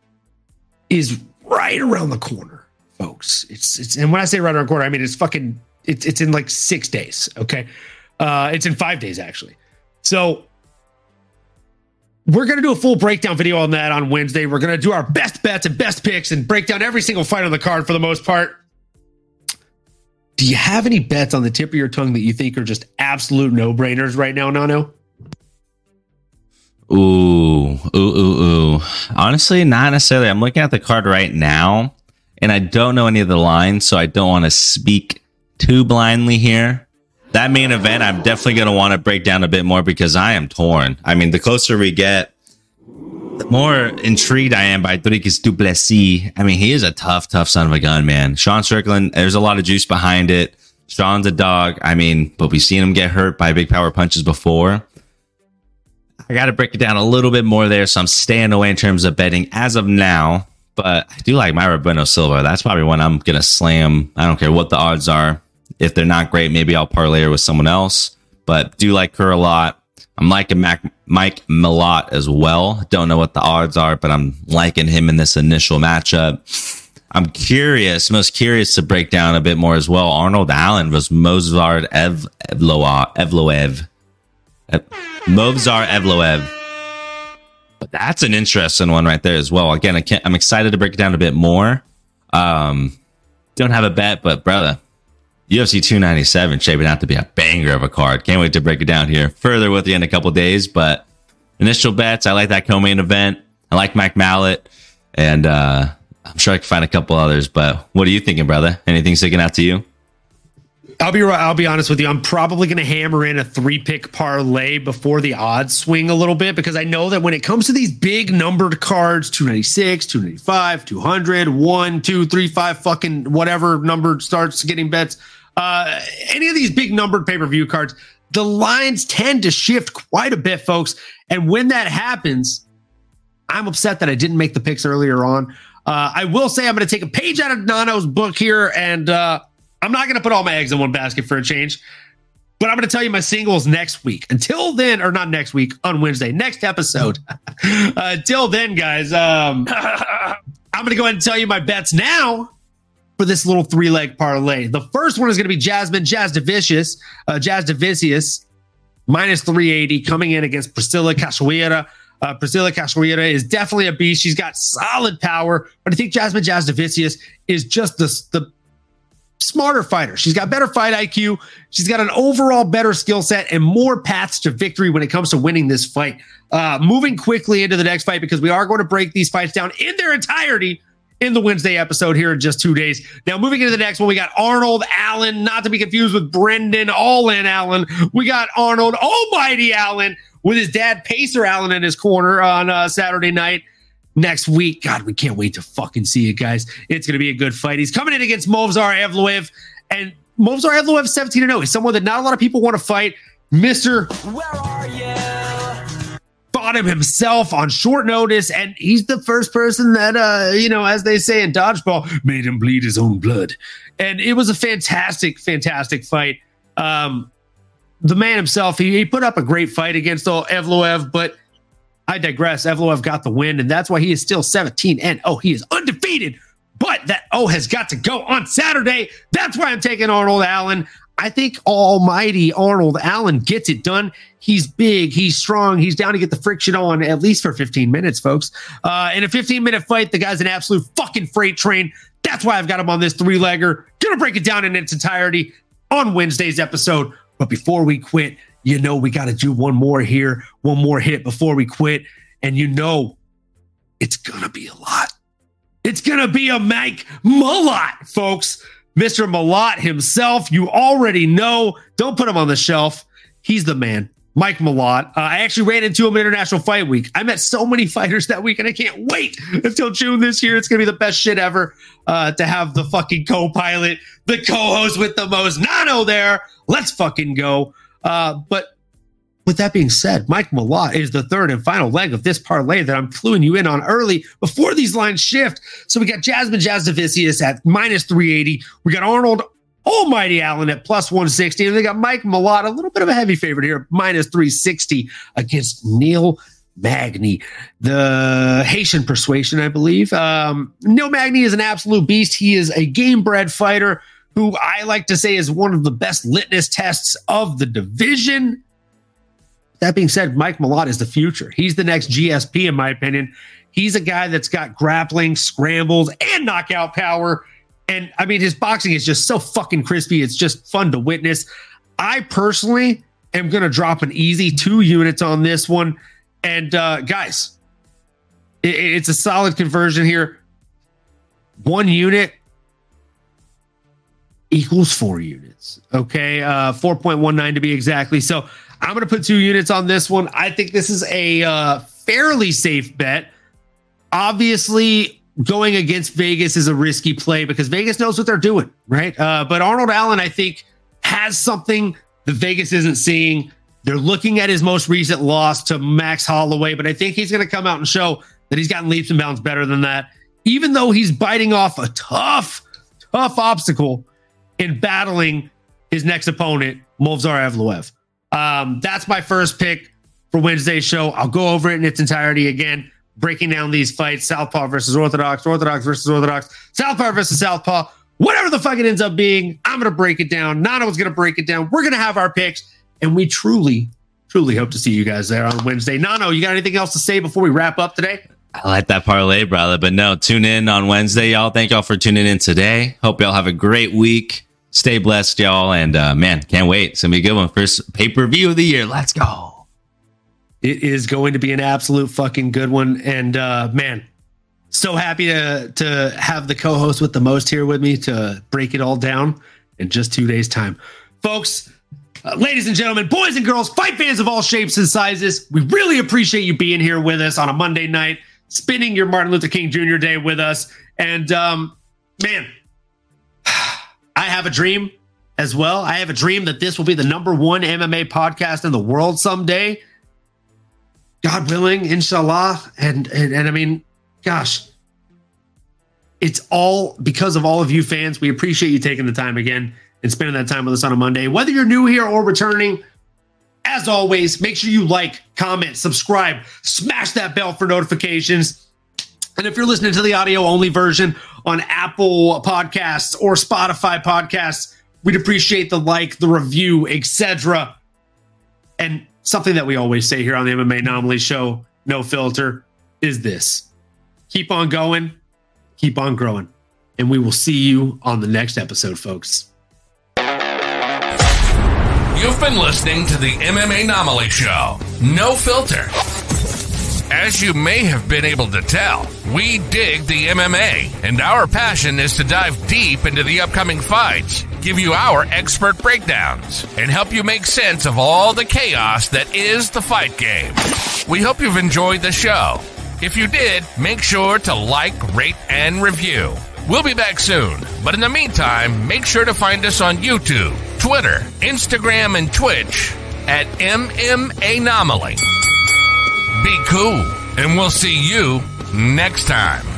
Speaker 2: is right around the corner, folks. It's it's and when I say right around the corner, I mean it's fucking it's it's in like six days. Okay, uh, it's in five days actually. So we're gonna do a full breakdown video on that on Wednesday. We're gonna do our best bets and best picks and break down every single fight on the card for the most part. Do you have any bets on the tip of your tongue that you think are just absolute no brainers right now, Nano?
Speaker 3: Ooh, ooh, ooh, ooh. Honestly, not necessarily. I'm looking at the card right now, and I don't know any of the lines, so I don't want to speak too blindly here. That main event, I'm definitely going to want to break down a bit more because I am torn. I mean, the closer we get, the more intrigued I am by Dricus du Plessis. I mean, he is a tough, tough son of a gun, man. Sean Strickland, there's a lot of juice behind it. Sean's a dog. I mean, but we've seen him get hurt by big power punches before. I got to break it down a little bit more there. So I'm staying away in terms of betting as of now. But I do like Mayra Bueno Silva. That's probably one I'm going to slam. I don't care what the odds are. If they're not great, maybe I'll parlay her with someone else. But do like her a lot. I'm liking Mac, Mike Malott as well. Don't know what the odds are, but I'm liking him in this initial matchup. I'm curious, most curious to break down a bit more as well. Arnold Allen was Movsar Ev, Evloev. Evloev. Movsar Evloev. That's an interesting one right there as well. Again, I I'm excited to break it down a bit more. Um, don't have a bet, but brother, UFC 297 shaping out to be a banger of a card. Can't wait to break it down here further with you in a couple days. But initial bets, I like that co-main event. I like Mike Malott, and uh, I'm sure I can find a couple others. But what are you thinking, brother? Anything sticking out to you?
Speaker 2: I'll be right. I'll be honest with you. I'm probably going to hammer in a three pick parlay before the odds swing a little bit because I know that when it comes to these big numbered cards 296, 295, 200, 1, 2, 3, 5, fucking whatever number starts getting bets, uh, any of these big numbered pay per view cards, the lines tend to shift quite a bit, folks. And when that happens, I'm upset that I didn't make the picks earlier on. Uh, I will say I'm going to take a page out of Nano's book here and, uh, I'm not going to put all my eggs in one basket for a change, but I'm going to tell you my singles next week. Until then, or not next week, on Wednesday, next episode. uh, until then, guys, um, I'm going to go ahead and tell you my bets now for this little three leg parlay. The first one is going to be Jasmine Jazz Jasudavicius, uh, Jasudavicius, minus 380 coming in against Priscilla Cachoeira. Uh, Priscilla Cachoeira is definitely a beast. She's got solid power, but I think Jasmine Jazz Jasudavicius is just the, the smarter fighter. She's got better fight IQ. She's got an overall better skill set and more paths to victory when it comes to winning this fight. Uh, moving quickly into the next fight because we are going to break these fights down in their entirety in the Wednesday episode here in just two days. Now, moving into the next one, we got Arnold Allen, not to be confused with Brendan All In Allen. We got Arnold Almighty Allen with his dad Pacer Allen in his corner on uh, Saturday night next week. God, we can't wait to fucking see it, guys. It's going to be a good fight. He's coming in against Movsar Evloev, and Movsar Evloev 17 0. He's someone that not a lot of people want to fight. Mr. Where are you? Him himself on short notice, and he's the first person that, uh, you know, as they say in dodgeball, made him bleed his own blood. And it was a fantastic, fantastic fight. Um, the man himself, he, he put up a great fight against all Evloev, but I digress. Evloev got the win, and that's why he is still 17 and oh, he is undefeated. But that oh has got to go on Saturday. That's why I'm taking Arnold Allen. I think almighty Arnold Allen gets it done. He's big, he's strong, he's down to get the friction on at least for 15 minutes, folks. Uh, in a 15 minute fight, the guy's an absolute fucking freight train. That's why I've got him on this three legger. Gonna break it down in its entirety on Wednesday's episode. But before we quit, you know we got to do one more here, one more hit before we quit. And you know it's going to be a lot. It's going to be a Mike Malott, folks. Mr. Malott himself, you already know. Don't put him on the shelf. He's the man. Mike Malott. Uh, I actually ran into him International Fight Week. I met so many fighters that week, and I can't wait until June this year. It's going to be the best shit ever uh, to have the fucking co pilot, the co host with the most Nano there. Let's fucking go. Uh, but with that being said, Mike Malott is the third and final leg of this parlay that I'm cluing you in on early before these lines shift. So we got Jasmine Jasudavicius at minus 380. We got Arnold Almighty Allen at plus 160. And they got Mike Malott, a little bit of a heavy favorite here, minus 360 against Neil Magny, the Haitian persuasion, I believe. Um, Neil Magny is an absolute beast. He is a game bred fighter who I like to say is one of the best litmus tests of the division. That being said, Mike Malott is the future. He's the next GSP, in my opinion. He's a guy that's got grappling, scrambles, and knockout power. And I mean, his boxing is just so fucking crispy. It's just fun to witness. I personally am going to drop an easy two units on this one. And uh, guys, it, it's a solid conversion here. One unit equals four units. Okay. Uh, 4.19 to be exactly. So I'm going to put two units on this one. I think this is a uh, fairly safe bet. Obviously, going against Vegas is a risky play because Vegas knows what they're doing, right? Uh, but Arnold Allen, I think, has something that Vegas isn't seeing. They're looking at his most recent loss to Max Holloway, but I think he's going to come out and show that he's gotten leaps and bounds better than that. Even though he's biting off a tough, tough obstacle in battling his next opponent, Movsar Evloev. Um, that's my first pick for Wednesday's show. I'll go over it in its entirety again, breaking down these fights Southpaw versus Orthodox, Orthodox versus Orthodox, Southpaw versus Southpaw. Whatever the fuck it ends up being, I'm going to break it down. Nano's going to break it down. We're going to have our picks, and we truly, truly hope to see you guys there on Wednesday. Nano, you got anything else to say before we wrap up today?
Speaker 3: I like that parlay, brother. But no, tune in on Wednesday, y'all. Thank y'all for tuning in today. Hope y'all have a great week. Stay blessed, y'all. And uh, man, can't wait. It's gonna be a good one. First pay per view of the year. Let's go.
Speaker 2: It is going to be an absolute fucking good one. And uh, man, so happy to to have the co-host with the most here with me to break it all down in just two days' time, folks. Uh, ladies and gentlemen, boys and girls, fight fans of all shapes and sizes, we really appreciate you being here with us on a Monday night, spending your Martin Luther King Jr. Day with us. And um, man, I have a dream as well. I have a dream that this will be the number one MMA podcast in the world someday. God willing, inshallah. And and, and I mean, gosh, it's all because of all of you fans. We appreciate you taking the time again and spending that time with us on a Monday. Whether you're new here or returning, as always, make sure you like, comment, subscribe, smash that bell for notifications. And if you're listening to the audio only version on Apple Podcasts or Spotify Podcasts, we'd appreciate the like, the review, etc. And something that we always say here on the MMAnomaly Show, no filter, is this: keep on going, keep on growing, and we will see you on the next episode, folks.
Speaker 1: You've been listening to the MMAnomaly Show. No filter. As you may have been able to tell, we dig the MMA, and our passion is to dive deep into the upcoming fights, give you our expert breakdowns, and help you make sense of all the chaos that is the fight game. We hope you've enjoyed the show. If you did, make sure to like, rate, and review. We'll be back soon, but in the meantime, make sure to find us on YouTube, Twitter, Instagram, and Twitch at MMAnomaly. Be cool, and we'll see you next time.